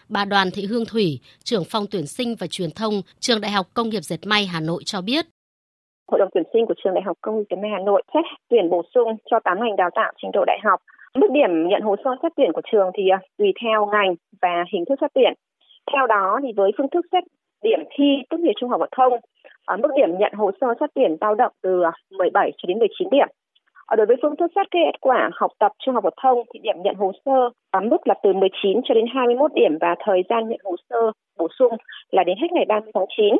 [SPEAKER 32] Bà Đoàn Thị Hương Thủy, trưởng phòng tuyển sinh và truyền thông, Trường Đại học Công nghiệp Dệt may Hà Nội cho biết.
[SPEAKER 33] Hội đồng tuyển sinh của trường Đại học Công nghiệp Dệt may Hà Nội xét tuyển bổ sung cho 8 ngành đào tạo trình độ đại học. Mức điểm nhận hồ sơ xét tuyển của trường thì à, tùy theo ngành và hình thức xét tuyển. Theo đó thì với phương thức xét điểm thi tốt nghiệp trung học phổ thông, ở mức điểm nhận hồ sơ xét tuyển dao động từ ờ, 17 cho đến 19 điểm. Ở đối với phương thức xét kết quả học tập trung học phổ thông thì điểm nhận hồ sơ ở mức là từ 19 cho đến 21 điểm và thời gian nhận hồ sơ bổ sung là đến hết ngày 30 tháng 9.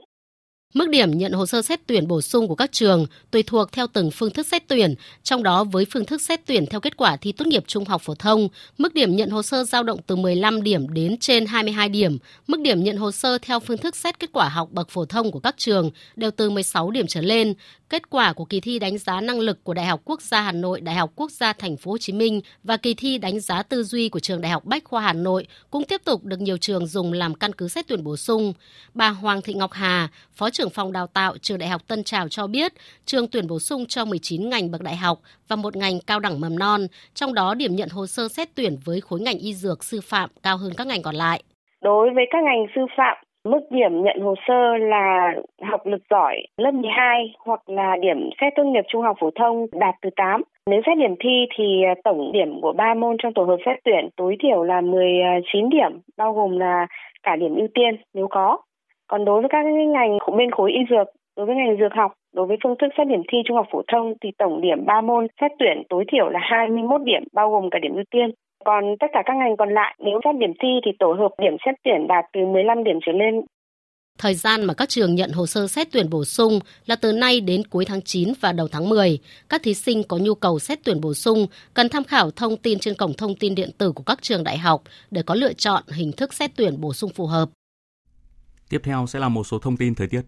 [SPEAKER 32] Mức điểm nhận hồ sơ xét tuyển bổ sung của các trường tùy thuộc theo từng phương thức xét tuyển, trong đó với phương thức xét tuyển theo kết quả thi tốt nghiệp trung học phổ thông, mức điểm nhận hồ sơ dao động từ 15 điểm đến trên 22 điểm. Mức điểm nhận hồ sơ theo phương thức xét kết quả học bậc phổ thông của các trường đều từ 16 điểm trở lên. Kết quả của kỳ thi đánh giá năng lực của Đại học Quốc gia Hà Nội, Đại học Quốc gia Thành phố Hồ Chí Minh và kỳ thi đánh giá tư duy của trường Đại học Bách khoa Hà Nội cũng tiếp tục được nhiều trường dùng làm căn cứ xét tuyển bổ sung. Bà Hoàng Thị Ngọc Hà, Phó trưởng phòng đào tạo trường Đại học Tân Trào cho biết, trường tuyển bổ sung cho 19 ngành bậc đại học và một ngành cao đẳng mầm non, trong đó điểm nhận hồ sơ xét tuyển với khối ngành y dược sư phạm cao hơn các ngành còn lại.
[SPEAKER 33] Đối với các ngành sư phạm Mức điểm nhận hồ sơ là học lực giỏi lớp 12 hoặc là điểm xét tốt nghiệp trung học phổ thông đạt từ 8. Nếu xét điểm thi thì à, tổng điểm của ba môn trong tổ hợp xét tuyển tối thiểu là 19 điểm, bao gồm là cả điểm ưu tiên nếu có. Còn đối với các ngành bên khối y dược, đối với ngành dược học, đối với phương thức xét điểm thi trung học phổ thông thì tổng điểm 3 môn xét tuyển tối thiểu là 21 điểm bao gồm cả điểm ưu tiên. Còn tất cả các ngành còn lại nếu xét điểm thi thì tổ hợp điểm xét tuyển đạt từ 15 điểm trở lên.
[SPEAKER 32] Thời gian mà các trường nhận hồ sơ xét tuyển bổ sung là từ nay đến cuối tháng 9 và đầu tháng 10. Các thí sinh có nhu cầu xét tuyển bổ sung cần tham khảo thông tin trên cổng thông tin điện tử của các trường đại học để có lựa chọn hình thức xét tuyển bổ sung phù hợp.
[SPEAKER 1] Tiếp theo sẽ là một số thông tin thời tiết.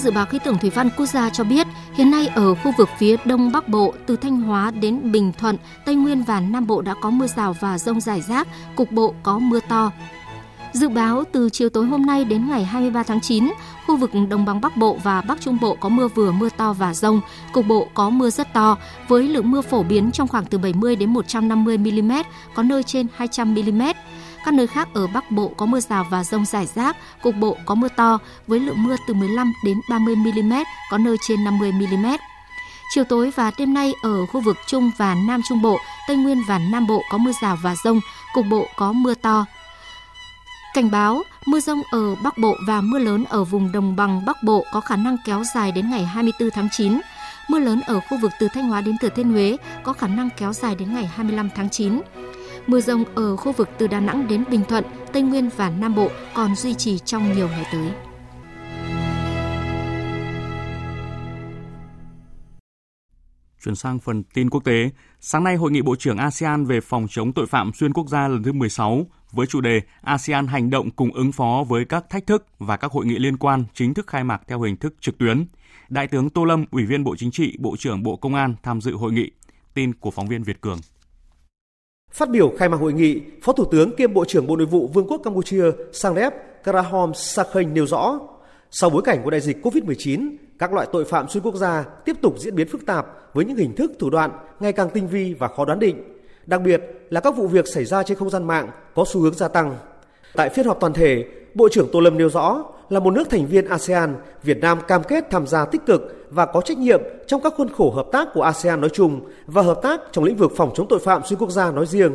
[SPEAKER 34] Dự báo Khí tượng Thủy văn Quốc gia cho biết, hiện nay ở khu vực phía Đông Bắc Bộ, từ Thanh Hóa đến Bình Thuận, Tây Nguyên và Nam Bộ đã có mưa rào và rông rải rác, cục bộ có mưa to. Dự báo từ chiều tối hôm nay đến ngày 23 tháng 9, khu vực Đồng bằng Bắc Bộ và Bắc Trung Bộ có mưa vừa mưa to và rông, cục bộ có mưa rất to, với lượng mưa phổ biến trong khoảng từ 70 đến 150 mm, có nơi trên 200 mm. Các nơi khác ở Bắc Bộ có mưa rào và rông rải rác, cục bộ có mưa to với lượng mưa từ 15 đến 30 mm, có nơi trên 50 mm. Chiều tối và đêm nay ở khu vực Trung và Nam Trung Bộ, Tây Nguyên và Nam Bộ có mưa rào và rông, cục bộ có mưa to. Cảnh báo, mưa rông ở Bắc Bộ và mưa lớn ở vùng đồng bằng Bắc Bộ có khả năng kéo dài đến ngày 24 tháng 9. Mưa lớn ở khu vực từ Thanh Hóa đến Thừa Thiên Huế có khả năng kéo dài đến ngày 25 tháng 9. Mưa rông ở khu vực từ Đà Nẵng đến Bình Thuận, Tây Nguyên và Nam Bộ còn duy trì trong nhiều ngày tới.
[SPEAKER 1] Chuyển sang phần tin quốc tế, sáng nay Hội nghị Bộ trưởng ASEAN về phòng chống tội phạm xuyên quốc gia lần thứ 16 với chủ đề ASEAN hành động cùng ứng phó với các thách thức và các hội nghị liên quan chính thức khai mạc theo hình thức trực tuyến. Đại tướng Tô Lâm, Ủy viên Bộ Chính trị, Bộ trưởng Bộ Công an tham dự hội nghị. Tin của phóng viên Việt Cường.
[SPEAKER 35] Phát biểu khai mạc hội nghị, Phó Thủ tướng kiêm Bộ trưởng Bộ Nội vụ Vương quốc Campuchia Samdech Krahom Sakhen nêu rõ, sau bối cảnh của đại dịch COVID-19, các loại tội phạm xuyên quốc gia tiếp tục diễn biến phức tạp với những hình thức thủ đoạn ngày càng tinh vi và khó đoán định. Đặc biệt là các vụ việc xảy ra trên không gian mạng có xu hướng gia tăng. Tại phiên họp toàn thể, Bộ trưởng Tô Lâm nêu rõ là một nước thành viên ASEAN, Việt Nam cam kết tham gia tích cực và có trách nhiệm trong các khuôn khổ hợp tác của ASEAN nói chung và hợp tác trong lĩnh vực phòng chống tội phạm xuyên quốc gia nói riêng.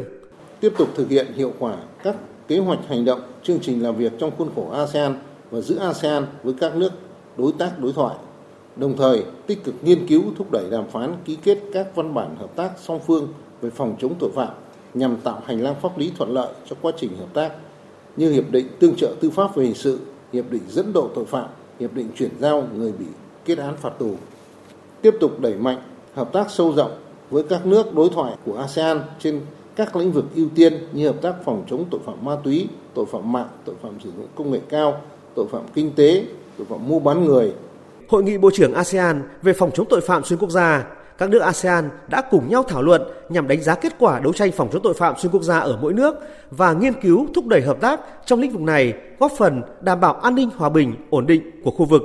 [SPEAKER 36] Tiếp tục thực hiện hiệu quả các kế hoạch hành động, chương trình làm việc trong khuôn khổ ASEAN và giữa ASEAN với các nước đối tác đối thoại. Đồng thời, tích cực nghiên cứu thúc đẩy đàm phán ký kết các văn bản hợp tác song phương về phòng chống tội phạm
[SPEAKER 37] nhằm tạo hành lang pháp lý thuận lợi cho quá trình hợp tác như hiệp định tương trợ tư pháp về hình sự, hiệp định dẫn độ tội phạm, hiệp định chuyển giao người bị kết án phạt tù. Tiếp tục đẩy mạnh hợp tác sâu rộng với các nước đối thoại của ASEAN trên các lĩnh vực ưu tiên như hợp tác phòng chống tội phạm ma túy, tội phạm mạng, tội phạm sử dụng công nghệ cao, tội phạm kinh tế, tội phạm mua bán người.
[SPEAKER 35] Hội nghị Bộ trưởng ASEAN về phòng chống tội phạm xuyên quốc gia, các nước ASEAN đã cùng nhau thảo luận nhằm đánh giá kết quả đấu tranh phòng chống tội phạm xuyên quốc gia ở mỗi nước và nghiên cứu thúc đẩy hợp tác trong lĩnh vực này, góp phần đảm bảo an ninh hòa bình, ổn định của khu vực.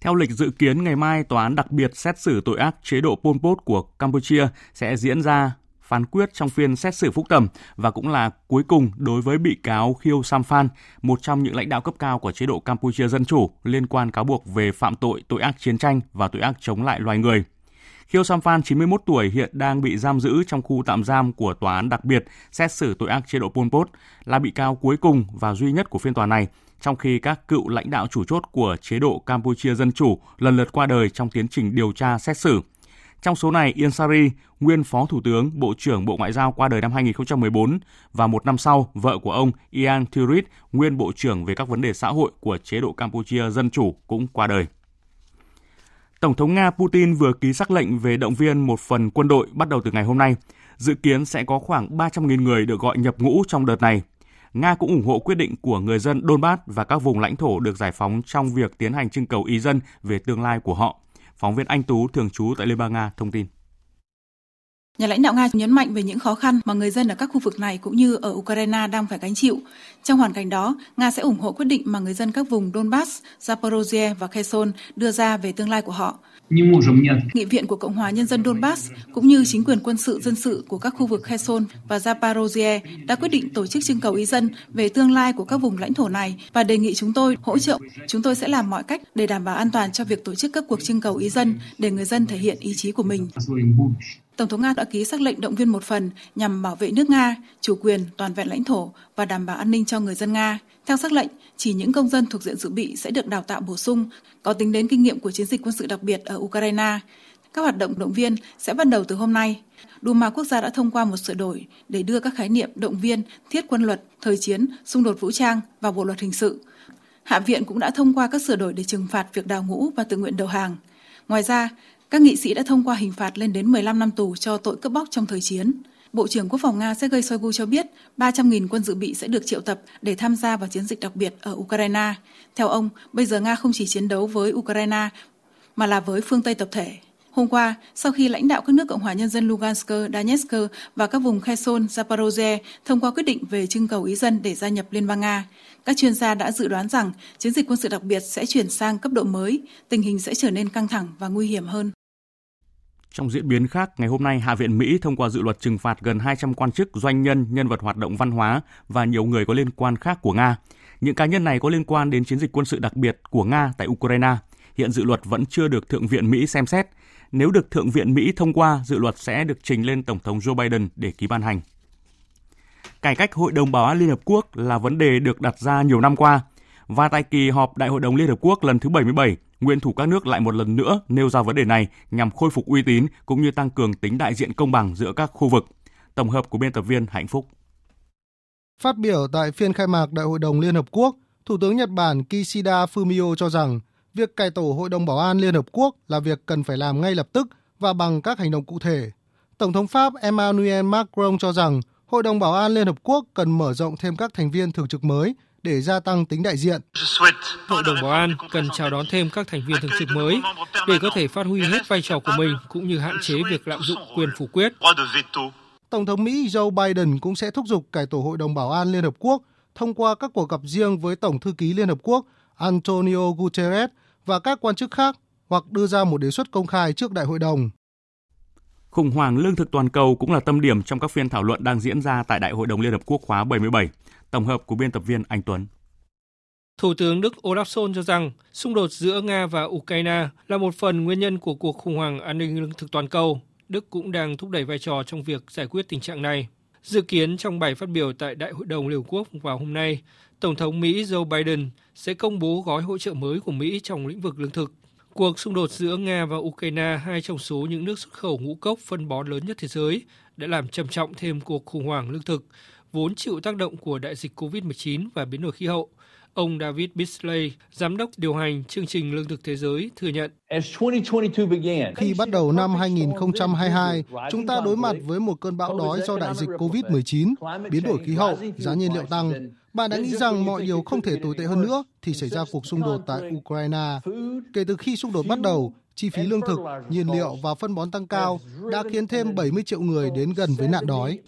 [SPEAKER 1] Theo lịch dự kiến, ngày mai tòa án đặc biệt xét xử tội ác chế độ Pol Pot của Campuchia sẽ diễn ra phán quyết trong phiên xét xử phúc thẩm và cũng là cuối cùng đối với bị cáo Khieu Samphan, một trong những lãnh đạo cấp cao của chế độ Campuchia Dân Chủ liên quan cáo buộc về phạm tội tội ác chiến tranh và tội ác chống lại loài người. Khieu Samphan, 91 tuổi, hiện đang bị giam giữ trong khu tạm giam của tòa án đặc biệt xét xử tội ác chế độ Pol Pot, là bị cáo cuối cùng và duy nhất của phiên tòa này, trong khi các cựu lãnh đạo chủ chốt của chế độ Campuchia Dân Chủ lần lượt qua đời trong tiến trình điều tra xét xử. Trong số này, Ian Sari, nguyên Phó Thủ tướng, Bộ trưởng Bộ Ngoại giao qua đời năm 2014 và một năm sau, vợ của ông Ian Thurit, nguyên Bộ trưởng về các vấn đề xã hội của chế độ Campuchia Dân Chủ cũng qua đời. Tổng thống Nga Putin vừa ký sắc lệnh về động viên một phần quân đội bắt đầu từ ngày hôm nay. Dự kiến sẽ có khoảng 300.000 người được gọi nhập ngũ trong đợt này. Nga cũng ủng hộ quyết định của người dân Donbass và các vùng lãnh thổ được giải phóng trong việc tiến hành trưng cầu ý dân về tương lai của họ. Phóng viên Anh Tú, thường trú tại Liên bang Nga, thông tin.
[SPEAKER 38] Nhà lãnh đạo Nga nhấn mạnh về những khó khăn mà người dân ở các khu vực này cũng như ở Ukraine đang phải gánh chịu. Trong hoàn cảnh đó, Nga sẽ ủng hộ quyết định mà người dân các vùng Donbass, Zaporozhye và Kherson đưa ra về tương lai của họ. Nghị viện của Cộng hòa Nhân dân Donbass cũng như chính quyền quân sự dân sự của các khu vực Kherson và Zaporozhye đã quyết định tổ chức trưng cầu ý dân về tương lai của các vùng lãnh thổ này và đề nghị chúng tôi hỗ trợ. Chúng tôi sẽ làm mọi cách để đảm bảo an toàn cho việc tổ chức các cuộc trưng cầu ý dân để người dân thể hiện ý chí của mình. Tổng thống Nga đã ký sắc lệnh động viên một phần nhằm bảo vệ nước Nga, chủ quyền, toàn vẹn lãnh thổ và đảm bảo an ninh cho người dân Nga. Theo sắc lệnh, chỉ những công dân thuộc diện dự bị sẽ được đào tạo bổ sung, có tính đến kinh nghiệm của chiến dịch quân sự đặc biệt ở Ukraine. Các hoạt động động viên sẽ bắt đầu từ hôm nay. Duma quốc gia đã thông qua một sửa đổi để đưa các khái niệm động viên, thiết quân luật, thời chiến, xung đột vũ trang vào bộ luật hình sự. Hạ viện cũng đã thông qua các sửa đổi để trừng phạt việc đào ngũ và tự nguyện đầu hàng. Ngoài ra, các nghị sĩ đã thông qua hình phạt lên đến 15 năm tù cho tội cướp bóc trong thời chiến. Bộ trưởng Quốc phòng Nga Sergei Shoigu cho biết 300.000 quân dự bị sẽ được triệu tập để tham gia vào chiến dịch đặc biệt ở Ukraine. Theo ông, bây giờ Nga không chỉ chiến đấu với Ukraine mà là với phương Tây tập thể. Hôm qua, sau khi lãnh đạo các nước Cộng hòa Nhân dân Lugansk, Donetsk và các vùng Kherson, Zaporozhye thông qua quyết định về trưng cầu ý dân để gia nhập Liên bang Nga, các chuyên gia đã dự đoán rằng chiến dịch quân sự đặc biệt sẽ chuyển sang cấp độ mới, tình hình sẽ trở nên căng thẳng và nguy hiểm hơn.
[SPEAKER 1] Trong diễn biến khác, ngày hôm nay Hạ viện Mỹ thông qua dự luật trừng phạt gần 200 quan chức, doanh nhân, nhân vật hoạt động văn hóa và nhiều người có liên quan khác của Nga. Những cá nhân này có liên quan đến chiến dịch quân sự đặc biệt của Nga tại Ukraine. Hiện dự luật vẫn chưa được Thượng viện Mỹ xem xét. Nếu được Thượng viện Mỹ thông qua, dự luật sẽ được trình lên Tổng thống Joe Biden để ký ban hành. Cải cách Hội đồng Bảo an Liên Hợp Quốc là vấn đề được đặt ra nhiều năm qua. Và tại kỳ họp Đại hội đồng Liên Hợp Quốc lần thứ 77, nguyên thủ các nước lại một lần nữa nêu ra vấn đề này nhằm khôi phục uy tín cũng như tăng cường tính đại diện công bằng giữa các khu vực. Tổng hợp của biên tập viên Hạnh Phúc.
[SPEAKER 36] Phát biểu tại phiên khai mạc Đại hội đồng Liên Hợp Quốc, Thủ tướng Nhật Bản Kishida Fumio cho rằng việc cải tổ Hội đồng Bảo an Liên Hợp Quốc là việc cần phải làm ngay lập tức và bằng các hành động cụ thể. Tổng thống Pháp Emmanuel Macron cho rằng Hội đồng Bảo an Liên Hợp Quốc cần mở rộng thêm các thành viên thường trực mới để gia tăng tính đại diện.
[SPEAKER 39] Hội đồng Bảo an cần chào đón thêm các thành viên thường trực mới để có thể phát huy hết vai trò của mình cũng như hạn chế việc lạm dụng quyền phủ quyết.
[SPEAKER 36] Tổng thống Mỹ Joe Biden cũng sẽ thúc giục cải tổ Hội đồng Bảo an Liên Hợp Quốc thông qua các cuộc gặp riêng với Tổng thư ký Liên Hợp Quốc Antonio Guterres và các quan chức khác hoặc đưa ra một đề xuất công khai trước đại hội đồng.
[SPEAKER 1] Khủng hoảng lương thực toàn cầu cũng là tâm điểm trong các phiên thảo luận đang diễn ra tại Đại hội đồng Liên Hợp Quốc khóa 77. Tổng hợp của biên tập viên Anh Tuấn.
[SPEAKER 39] Thủ tướng Đức Olaf Scholz cho rằng xung đột giữa Nga và Ukraine là một phần nguyên nhân của cuộc khủng hoảng an ninh lương thực toàn cầu. Đức cũng đang thúc đẩy vai trò trong việc giải quyết tình trạng này. Dự kiến trong bài phát biểu tại Đại hội đồng Liên Hợp Quốc vào hôm nay, Tổng thống Mỹ Joe Biden sẽ công bố gói hỗ trợ mới của Mỹ trong lĩnh vực lương thực. Cuộc xung đột giữa Nga và Ukraine, hai trong số những nước xuất khẩu ngũ cốc phân bón lớn nhất thế giới, đã làm trầm trọng thêm cuộc khủng hoảng lương thực, vốn chịu tác động của đại dịch COVID-19 và biến đổi khí hậu. Ông David Beasley, giám đốc điều hành chương trình lương thực thế giới, thừa nhận.
[SPEAKER 36] Khi bắt đầu năm 2022, chúng ta đối mặt với một cơn bão đói do đại dịch COVID-19, biến đổi khí hậu, giá nhiên liệu tăng. Bạn đã nghĩ rằng mọi điều không thể tồi tệ hơn nữa thì xảy ra cuộc xung đột tại Ukraine. Kể từ khi xung đột bắt đầu, chi phí lương thực, nhiên liệu và phân bón tăng cao đã khiến thêm 70 triệu người đến gần với nạn đói.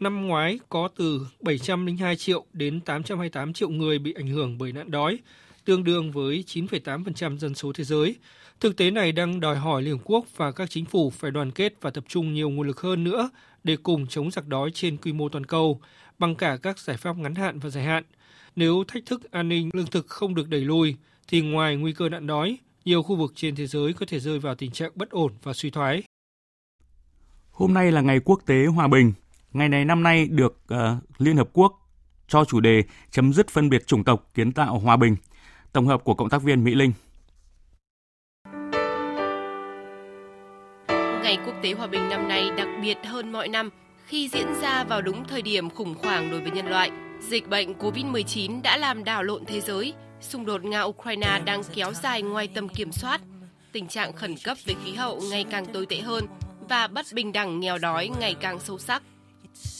[SPEAKER 39] Năm ngoái có từ 702 triệu đến 828 triệu người bị ảnh hưởng bởi nạn đói, tương đương với 9,8% dân số thế giới. Thực tế này đang đòi hỏi Liên Hợp Quốc và các chính phủ phải đoàn kết và tập trung nhiều nguồn lực hơn nữa để cùng chống giặc đói trên quy mô toàn cầu, bằng cả các giải pháp ngắn hạn và dài hạn. Nếu thách thức an ninh lương thực không được đẩy lùi, thì ngoài nguy cơ nạn đói, nhiều khu vực trên thế giới có thể rơi vào tình trạng bất ổn và suy thoái.
[SPEAKER 1] Hôm nay là ngày quốc tế hòa bình. Ngày này năm nay được uh, Liên Hợp Quốc cho chủ đề chấm dứt phân biệt chủng tộc kiến tạo hòa bình. Tổng hợp của cộng tác viên Mỹ Linh.
[SPEAKER 19] Ngày quốc tế hòa bình năm nay đặc biệt hơn mọi năm khi diễn ra vào đúng thời điểm khủng hoảng đối với nhân loại. Dịch bệnh COVID-19 đã làm đảo lộn thế giới, xung đột Nga-Ukraine đang kéo dài ngoài tầm kiểm soát, tình trạng khẩn cấp về khí hậu ngày càng tồi tệ hơn và bất bình đẳng nghèo đói ngày càng sâu sắc.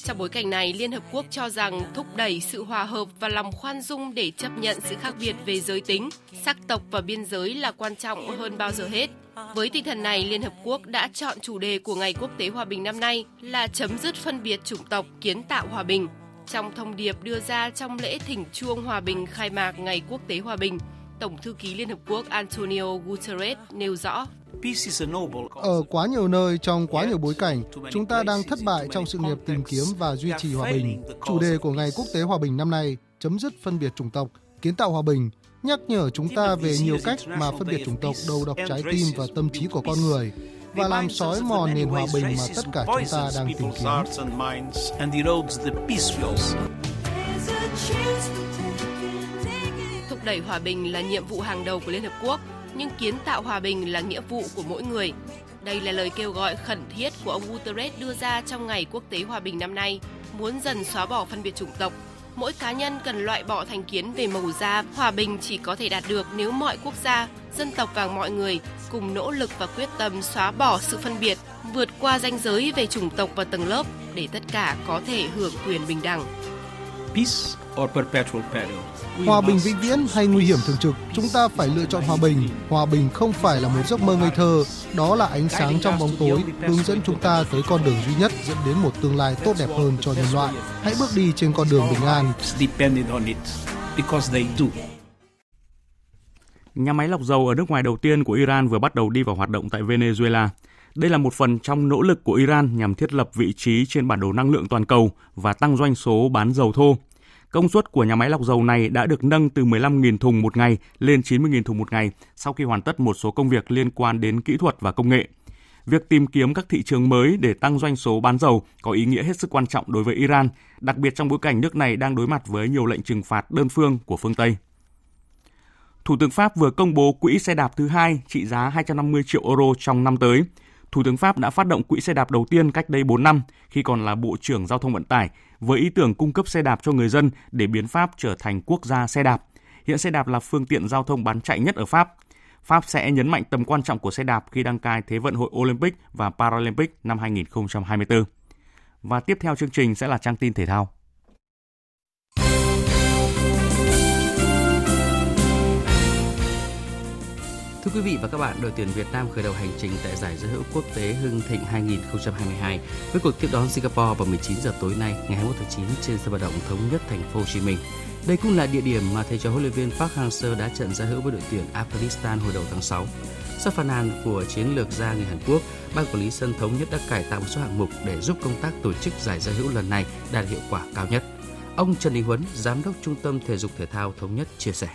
[SPEAKER 19] Trong bối cảnh này, Liên Hợp Quốc cho rằng thúc đẩy sự hòa hợp và lòng khoan dung để chấp nhận sự khác biệt về giới tính, sắc tộc và biên giới là quan trọng hơn bao giờ hết. Với tinh thần này, Liên Hợp Quốc đã chọn chủ đề của Ngày Quốc tế Hòa bình năm nay là chấm dứt phân biệt chủng tộc, kiến tạo hòa bình. Trong thông điệp đưa ra trong lễ thỉnh chuông hòa bình khai mạc Ngày Quốc tế Hòa bình, Tổng thư ký Liên Hợp Quốc Antonio Guterres nêu rõ
[SPEAKER 36] ở quá nhiều nơi trong quá nhiều bối cảnh, chúng ta đang thất bại trong sự nghiệp tìm kiếm và duy trì hòa bình. Chủ đề của Ngày Quốc tế Hòa bình năm nay, chấm dứt phân biệt chủng tộc, kiến tạo hòa bình, nhắc nhở chúng ta về nhiều cách mà phân biệt chủng tộc đầu độc trái tim và tâm trí của con người và làm sói mòn nền hòa bình mà tất cả chúng ta đang tìm kiếm.
[SPEAKER 19] Thúc đẩy hòa bình là nhiệm vụ hàng đầu của Liên Hợp Quốc nhưng kiến tạo hòa bình là nghĩa vụ của mỗi người. Đây là lời kêu gọi khẩn thiết của ông Guterres đưa ra trong Ngày Quốc tế Hòa bình năm nay, muốn dần xóa bỏ phân biệt chủng tộc. Mỗi cá nhân cần loại bỏ thành kiến về màu da, hòa bình chỉ có thể đạt được nếu mọi quốc gia, dân tộc và mọi người cùng nỗ lực và quyết tâm xóa bỏ sự phân biệt, vượt qua ranh giới về chủng tộc và tầng lớp để tất cả có thể hưởng quyền bình đẳng.
[SPEAKER 36] Peace or perpetual peril. Hòa bình vĩnh viễn hay nguy hiểm thường trực, chúng ta phải lựa chọn hòa bình. Hòa bình không phải là một giấc mơ ngây thơ, đó là ánh sáng trong bóng tối, hướng dẫn chúng ta tới con đường duy nhất dẫn đến một tương lai tốt đẹp hơn cho nhân loại. Hãy bước đi trên con đường bình an.
[SPEAKER 1] Nhà máy lọc dầu ở nước ngoài đầu tiên của Iran vừa bắt đầu đi vào hoạt động tại Venezuela. Đây là một phần trong nỗ lực của Iran nhằm thiết lập vị trí trên bản đồ năng lượng toàn cầu và tăng doanh số bán dầu thô. Công suất của nhà máy lọc dầu này đã được nâng từ 15.000 thùng một ngày lên 90.000 thùng một ngày sau khi hoàn tất một số công việc liên quan đến kỹ thuật và công nghệ. Việc tìm kiếm các thị trường mới để tăng doanh số bán dầu có ý nghĩa hết sức quan trọng đối với Iran, đặc biệt trong bối cảnh nước này đang đối mặt với nhiều lệnh trừng phạt đơn phương của phương Tây. Thủ tướng Pháp vừa công bố quỹ xe đạp thứ hai trị giá 250 triệu euro trong năm tới. Thủ tướng Pháp đã phát động quỹ xe đạp đầu tiên cách đây 4 năm, khi còn là Bộ trưởng Giao thông Vận tải, với ý tưởng cung cấp xe đạp cho người dân để biến Pháp trở thành quốc gia xe đạp. Hiện xe đạp là phương tiện giao thông bán chạy nhất ở Pháp. Pháp sẽ nhấn mạnh tầm quan trọng của xe đạp khi đăng cai Thế vận hội Olympic và Paralympic năm 2024. Và tiếp theo chương trình sẽ là trang tin thể thao.
[SPEAKER 40] Thưa quý vị và các bạn, đội tuyển Việt Nam khởi đầu hành trình tại giải giao hữu quốc tế Hưng Thịnh 2022 với cuộc tiếp đón Singapore vào 19 giờ tối nay ngày 21 tháng 9 trên sân vận động thống nhất thành phố Hồ Chí Minh. Đây cũng là địa điểm mà thầy trò huấn luyện viên Park Hang-seo đã trận giao hữu với đội tuyển Afghanistan hồi đầu tháng 6. Sau phàn nàn của chiến lược gia người Hàn Quốc, ban quản lý sân thống nhất đã cải tạo một số hạng mục để giúp công tác tổ chức giải giao hữu lần này đạt hiệu quả cao nhất. Ông Trần Đình Huấn, giám đốc trung tâm thể dục thể thao thống nhất chia sẻ.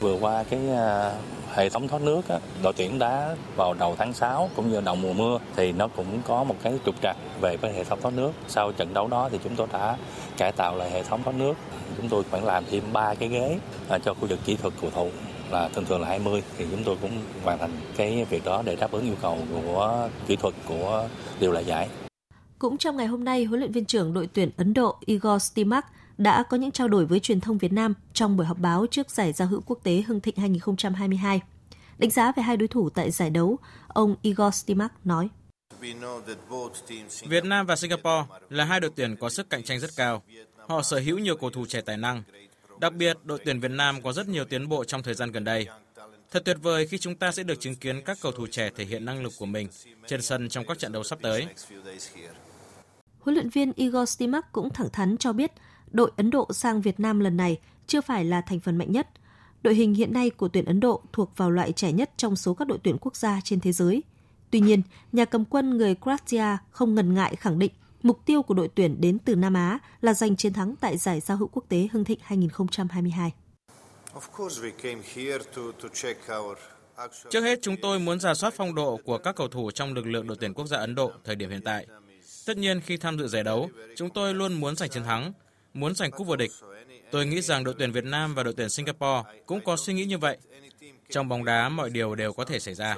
[SPEAKER 41] Vừa qua cái à, hệ thống thoát nước á, đội tuyển đá vào đầu tháng 6 cũng như đầu mùa mưa thì nó cũng có một cái trục trặc về cái hệ thống thoát nước. Sau trận đấu đó thì chúng tôi đã cải tạo lại hệ thống thoát nước. Chúng tôi khoảng làm thêm 3 cái ghế à, cho khu vực kỹ thuật cầu thủ là thường thường là 20 thì chúng tôi cũng hoàn thành cái việc đó để đáp ứng yêu cầu của kỹ thuật của điều lệ giải.
[SPEAKER 42] Cũng trong ngày hôm nay, huấn luyện viên trưởng đội tuyển Ấn Độ Igor Stimac đã có những trao đổi với truyền thông Việt Nam trong buổi họp báo trước giải giao hữu quốc tế Hưng Thịnh 2022. Đánh giá về hai đối thủ tại giải đấu, ông Igor Stimac nói.
[SPEAKER 43] Việt Nam và Singapore là hai đội tuyển có sức cạnh tranh rất cao. Họ sở hữu nhiều cầu thủ trẻ tài năng. Đặc biệt, đội tuyển Việt Nam có rất nhiều tiến bộ trong thời gian gần đây. Thật tuyệt vời khi chúng ta sẽ được chứng kiến các cầu thủ trẻ thể hiện năng lực của mình trên sân trong các trận đấu sắp tới.
[SPEAKER 42] Huấn luyện viên Igor Stimac cũng thẳng thắn cho biết đội Ấn Độ sang Việt Nam lần này chưa phải là thành phần mạnh nhất. Đội hình hiện nay của tuyển Ấn Độ thuộc vào loại trẻ nhất trong số các đội tuyển quốc gia trên thế giới. Tuy nhiên, nhà cầm quân người Croatia không ngần ngại khẳng định mục tiêu của đội tuyển đến từ Nam Á là giành chiến thắng tại giải giao hữu quốc tế Hưng Thịnh 2022.
[SPEAKER 43] Trước hết, chúng tôi muốn giả soát phong độ của các cầu thủ trong lực lượng đội tuyển quốc gia Ấn Độ thời điểm hiện tại. Tất nhiên, khi tham dự giải đấu, chúng tôi luôn muốn giành chiến thắng, muốn giành cúp vô địch. Tôi nghĩ rằng đội tuyển Việt Nam và đội tuyển Singapore cũng có suy nghĩ như vậy. Trong bóng đá, mọi điều đều có thể xảy ra.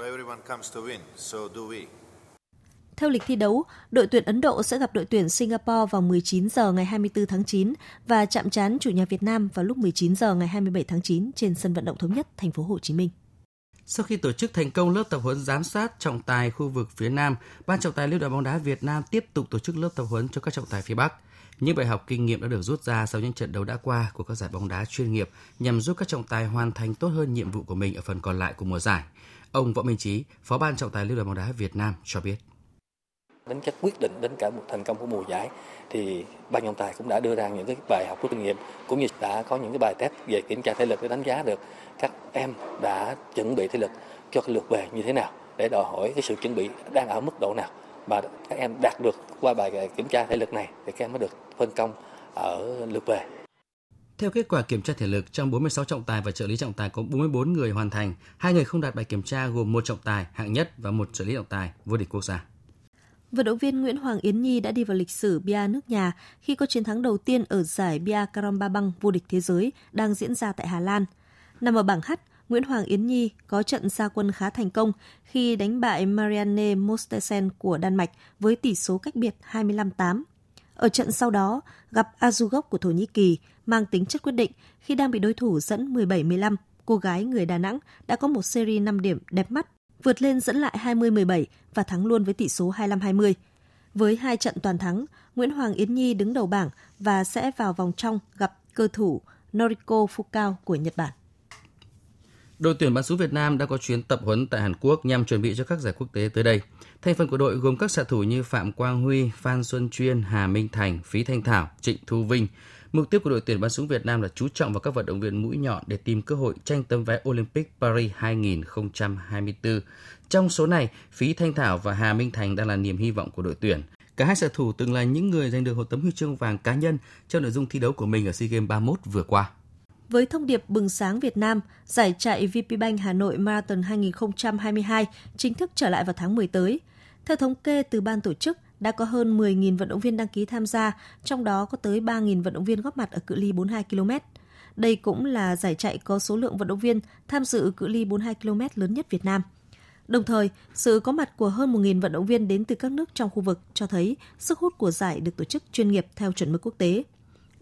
[SPEAKER 42] Theo lịch thi đấu, đội tuyển Ấn Độ sẽ gặp đội tuyển Singapore vào 19 giờ ngày 24 tháng 9 và chạm trán chủ nhà Việt Nam vào lúc 19 giờ ngày 27 tháng 9 trên sân vận động thống nhất thành phố Hồ Chí Minh.
[SPEAKER 40] Sau khi tổ chức thành công lớp tập huấn giám sát trọng tài khu vực phía Nam, Ban trọng tài Liên đoàn bóng đá Việt Nam tiếp tục tổ chức lớp tập huấn cho các trọng tài phía Bắc. Những bài học kinh nghiệm đã được rút ra sau những trận đấu đã qua của các giải bóng đá chuyên nghiệp nhằm giúp các trọng tài hoàn thành tốt hơn nhiệm vụ của mình ở phần còn lại của mùa giải. Ông Võ Minh Chí, Phó ban trọng tài Liên đoàn bóng đá Việt Nam cho biết
[SPEAKER 44] đến các quyết định đến cả một thành công của mùa giải thì ban trọng tài cũng đã đưa ra những cái bài học rút kinh nghiệm cũng như đã có những cái bài test về kiểm tra thể lực để đánh giá được các em đã chuẩn bị thể lực cho cái lượt về như thế nào để đòi hỏi cái sự chuẩn bị đang ở mức độ nào mà các em đạt được qua bài kiểm tra thể lực này thì các em mới được phân công ở lượt về.
[SPEAKER 40] Theo kết quả kiểm tra thể lực, trong 46 trọng tài và trợ lý trọng tài có 44 người hoàn thành, hai người không đạt bài kiểm tra gồm một trọng tài hạng nhất và một trợ lý trọng tài vô địch quốc gia.
[SPEAKER 42] Vận động viên Nguyễn Hoàng Yến Nhi đã đi vào lịch sử bia nước nhà khi có chiến thắng đầu tiên ở giải bia Karamba Bang vô địch thế giới đang diễn ra tại Hà Lan. Nằm ở bảng H, Nguyễn Hoàng Yến Nhi có trận gia quân khá thành công khi đánh bại Marianne Mostesen của Đan Mạch với tỷ số cách biệt 25-8. Ở trận sau đó, gặp Azugov của Thổ Nhĩ Kỳ mang tính chất quyết định khi đang bị đối thủ dẫn 17-15. Cô gái người Đà Nẵng đã có một series 5 điểm đẹp mắt vượt lên dẫn lại 20-17 và thắng luôn với tỷ số 25-20. Với hai trận toàn thắng, Nguyễn Hoàng Yến Nhi đứng đầu bảng và sẽ vào vòng trong gặp cơ thủ Noriko Fukao của Nhật Bản.
[SPEAKER 40] Đội tuyển bắn súng Việt Nam đã có chuyến tập huấn tại Hàn Quốc nhằm chuẩn bị cho các giải quốc tế tới đây. Thành phần của đội gồm các xạ thủ như Phạm Quang Huy, Phan Xuân Chuyên, Hà Minh Thành, Phí Thanh Thảo, Trịnh Thu Vinh. Mục tiêu của đội tuyển bắn súng Việt Nam là chú trọng vào các vận động viên mũi nhọn để tìm cơ hội tranh tấm vé Olympic Paris 2024. Trong số này, Phí Thanh Thảo và Hà Minh Thành đang là niềm hy vọng của đội tuyển. Cả hai xạ thủ từng là những người giành được một tấm huy chương vàng cá nhân trong nội dung thi đấu của mình ở SEA Games 31 vừa qua.
[SPEAKER 42] Với thông điệp bừng sáng Việt Nam, giải chạy VPBank Hà Nội Marathon 2022 chính thức trở lại vào tháng 10 tới. Theo thống kê từ ban tổ chức, đã có hơn 10.000 vận động viên đăng ký tham gia, trong đó có tới 3.000 vận động viên góp mặt ở cự ly 42 km. Đây cũng là giải chạy có số lượng vận động viên tham dự cự ly 42 km lớn nhất Việt Nam. Đồng thời, sự có mặt của hơn 1.000 vận động viên đến từ các nước trong khu vực cho thấy sức hút của giải được tổ chức chuyên nghiệp theo chuẩn mực quốc tế.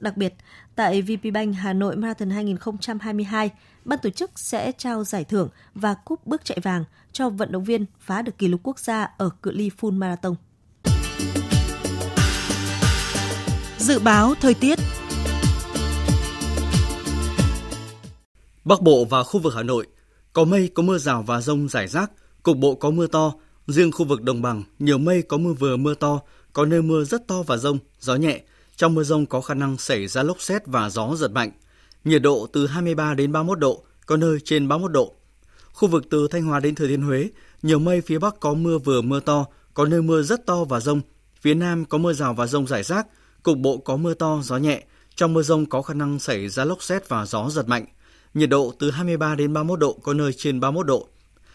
[SPEAKER 42] Đặc biệt, tại VPBank Hà Nội Marathon 2022, ban tổ chức sẽ trao giải thưởng và cúp bước chạy vàng cho vận động viên phá được kỷ lục quốc gia ở cự ly full marathon.
[SPEAKER 45] Dự báo thời tiết
[SPEAKER 11] Bắc Bộ và khu vực Hà Nội có mây có mưa rào và rông rải rác, cục bộ có mưa to, riêng khu vực đồng bằng nhiều mây có mưa vừa mưa to, có nơi mưa rất to và rông, gió nhẹ. Trong mưa rông có khả năng xảy ra lốc xét và gió giật mạnh. Nhiệt độ từ 23 đến 31 độ, có nơi trên 31 độ. Khu vực từ Thanh Hóa đến Thừa Thiên Huế, nhiều mây phía Bắc có mưa vừa mưa to, có nơi mưa rất to và rông. Phía Nam có mưa rào và rông rải rác, cục bộ có mưa to, gió nhẹ. Trong mưa rông có khả năng xảy ra lốc xét và gió giật mạnh. Nhiệt độ từ 23 đến 31 độ, có nơi trên 31 độ.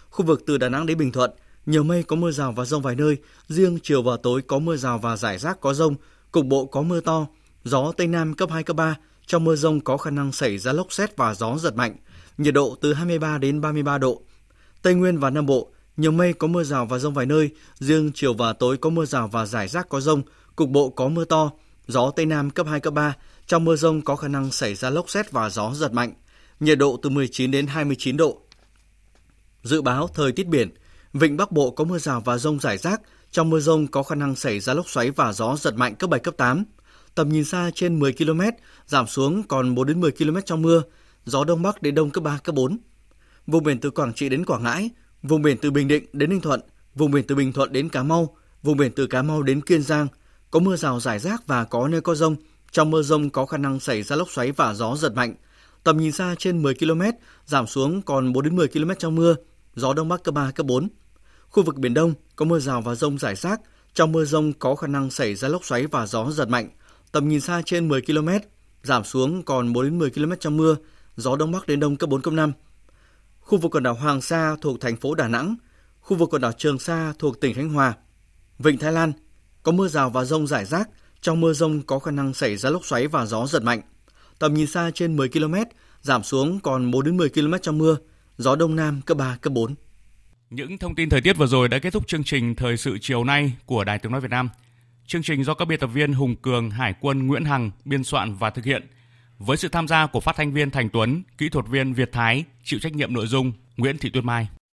[SPEAKER 11] Khu vực từ Đà Nẵng đến Bình Thuận, nhiều mây có mưa rào và rông vài nơi, riêng chiều và tối có mưa rào và rải rác có rông, cục bộ có mưa to, gió Tây Nam cấp 2, cấp 3. Trong mưa rông có khả năng xảy ra lốc xét và gió giật mạnh, nhiệt độ từ 23 đến 33 độ. Tây Nguyên và Nam Bộ, Nhiều mây có mưa rào và rông vài nơi, riêng chiều và tối có mưa rào và rải rác có rông, cục bộ có mưa to, gió Tây Nam cấp 2, cấp 3. Trong mưa rông có khả năng xảy ra lốc xét và gió giật mạnh. Nhiệt độ từ 19 đến 29 độ. Dự báo thời tiết biển, Vịnh Bắc Bộ có mưa rào và rông rải rác, trong mưa rông có khả năng xảy ra lốc xoáy và gió giật mạnh cấp 7, cấp 8. Tầm nhìn xa trên 10 km, giảm xuống còn 4 đến 10 km trong mưa, gió đông bắc đến đông cấp 3, cấp 4. Vùng biển từ Quảng Trị đến Quảng Ngãi, vùng biển từ Bình Định đến Ninh Thuận, vùng biển từ Bình Thuận đến Cà Mau, vùng biển từ Cà Mau đến Kiên Giang có mưa rào rải rác và có nơi có rông. Trong mưa rông có khả năng xảy ra lốc xoáy và gió giật mạnh. Tầm nhìn xa trên 10 km, giảm xuống còn 4 đến 10 km trong mưa, gió đông bắc cấp 3, cấp 4. Khu vực Biển Đông có mưa rào và rông rải rác. Trong mưa rông có khả năng xảy ra lốc xoáy và gió giật mạnh. Tầm nhìn xa trên 10 km, giảm xuống còn 4 đến 10 km trong mưa, gió đông bắc đến đông cấp 4, cấp 5. Khu vực quần đảo Hoàng Sa thuộc thành phố Đà Nẵng, khu vực quần đảo Trường Sa thuộc tỉnh Khánh Hòa, Vịnh Thái Lan có mưa rào và rông rải rác. Trong mưa rông có khả năng xảy ra lốc xoáy và gió giật mạnh. Tầm nhìn xa trên 10 km, giảm xuống còn 4 đến 10 km trong mưa, gió đông nam cấp 3, cấp 4.
[SPEAKER 1] Những thông tin thời tiết vừa rồi đã kết thúc chương trình Thời sự chiều nay của Đài Tiếng Nói Việt Nam. Chương trình do các biên tập viên Hùng Cường, Hải quân Nguyễn Hằng biên soạn và thực hiện. Với sự tham gia của phát thanh viên Thành Tuấn, kỹ thuật viên Việt Thái, chịu trách nhiệm nội dung Nguyễn Thị Tuyết Mai.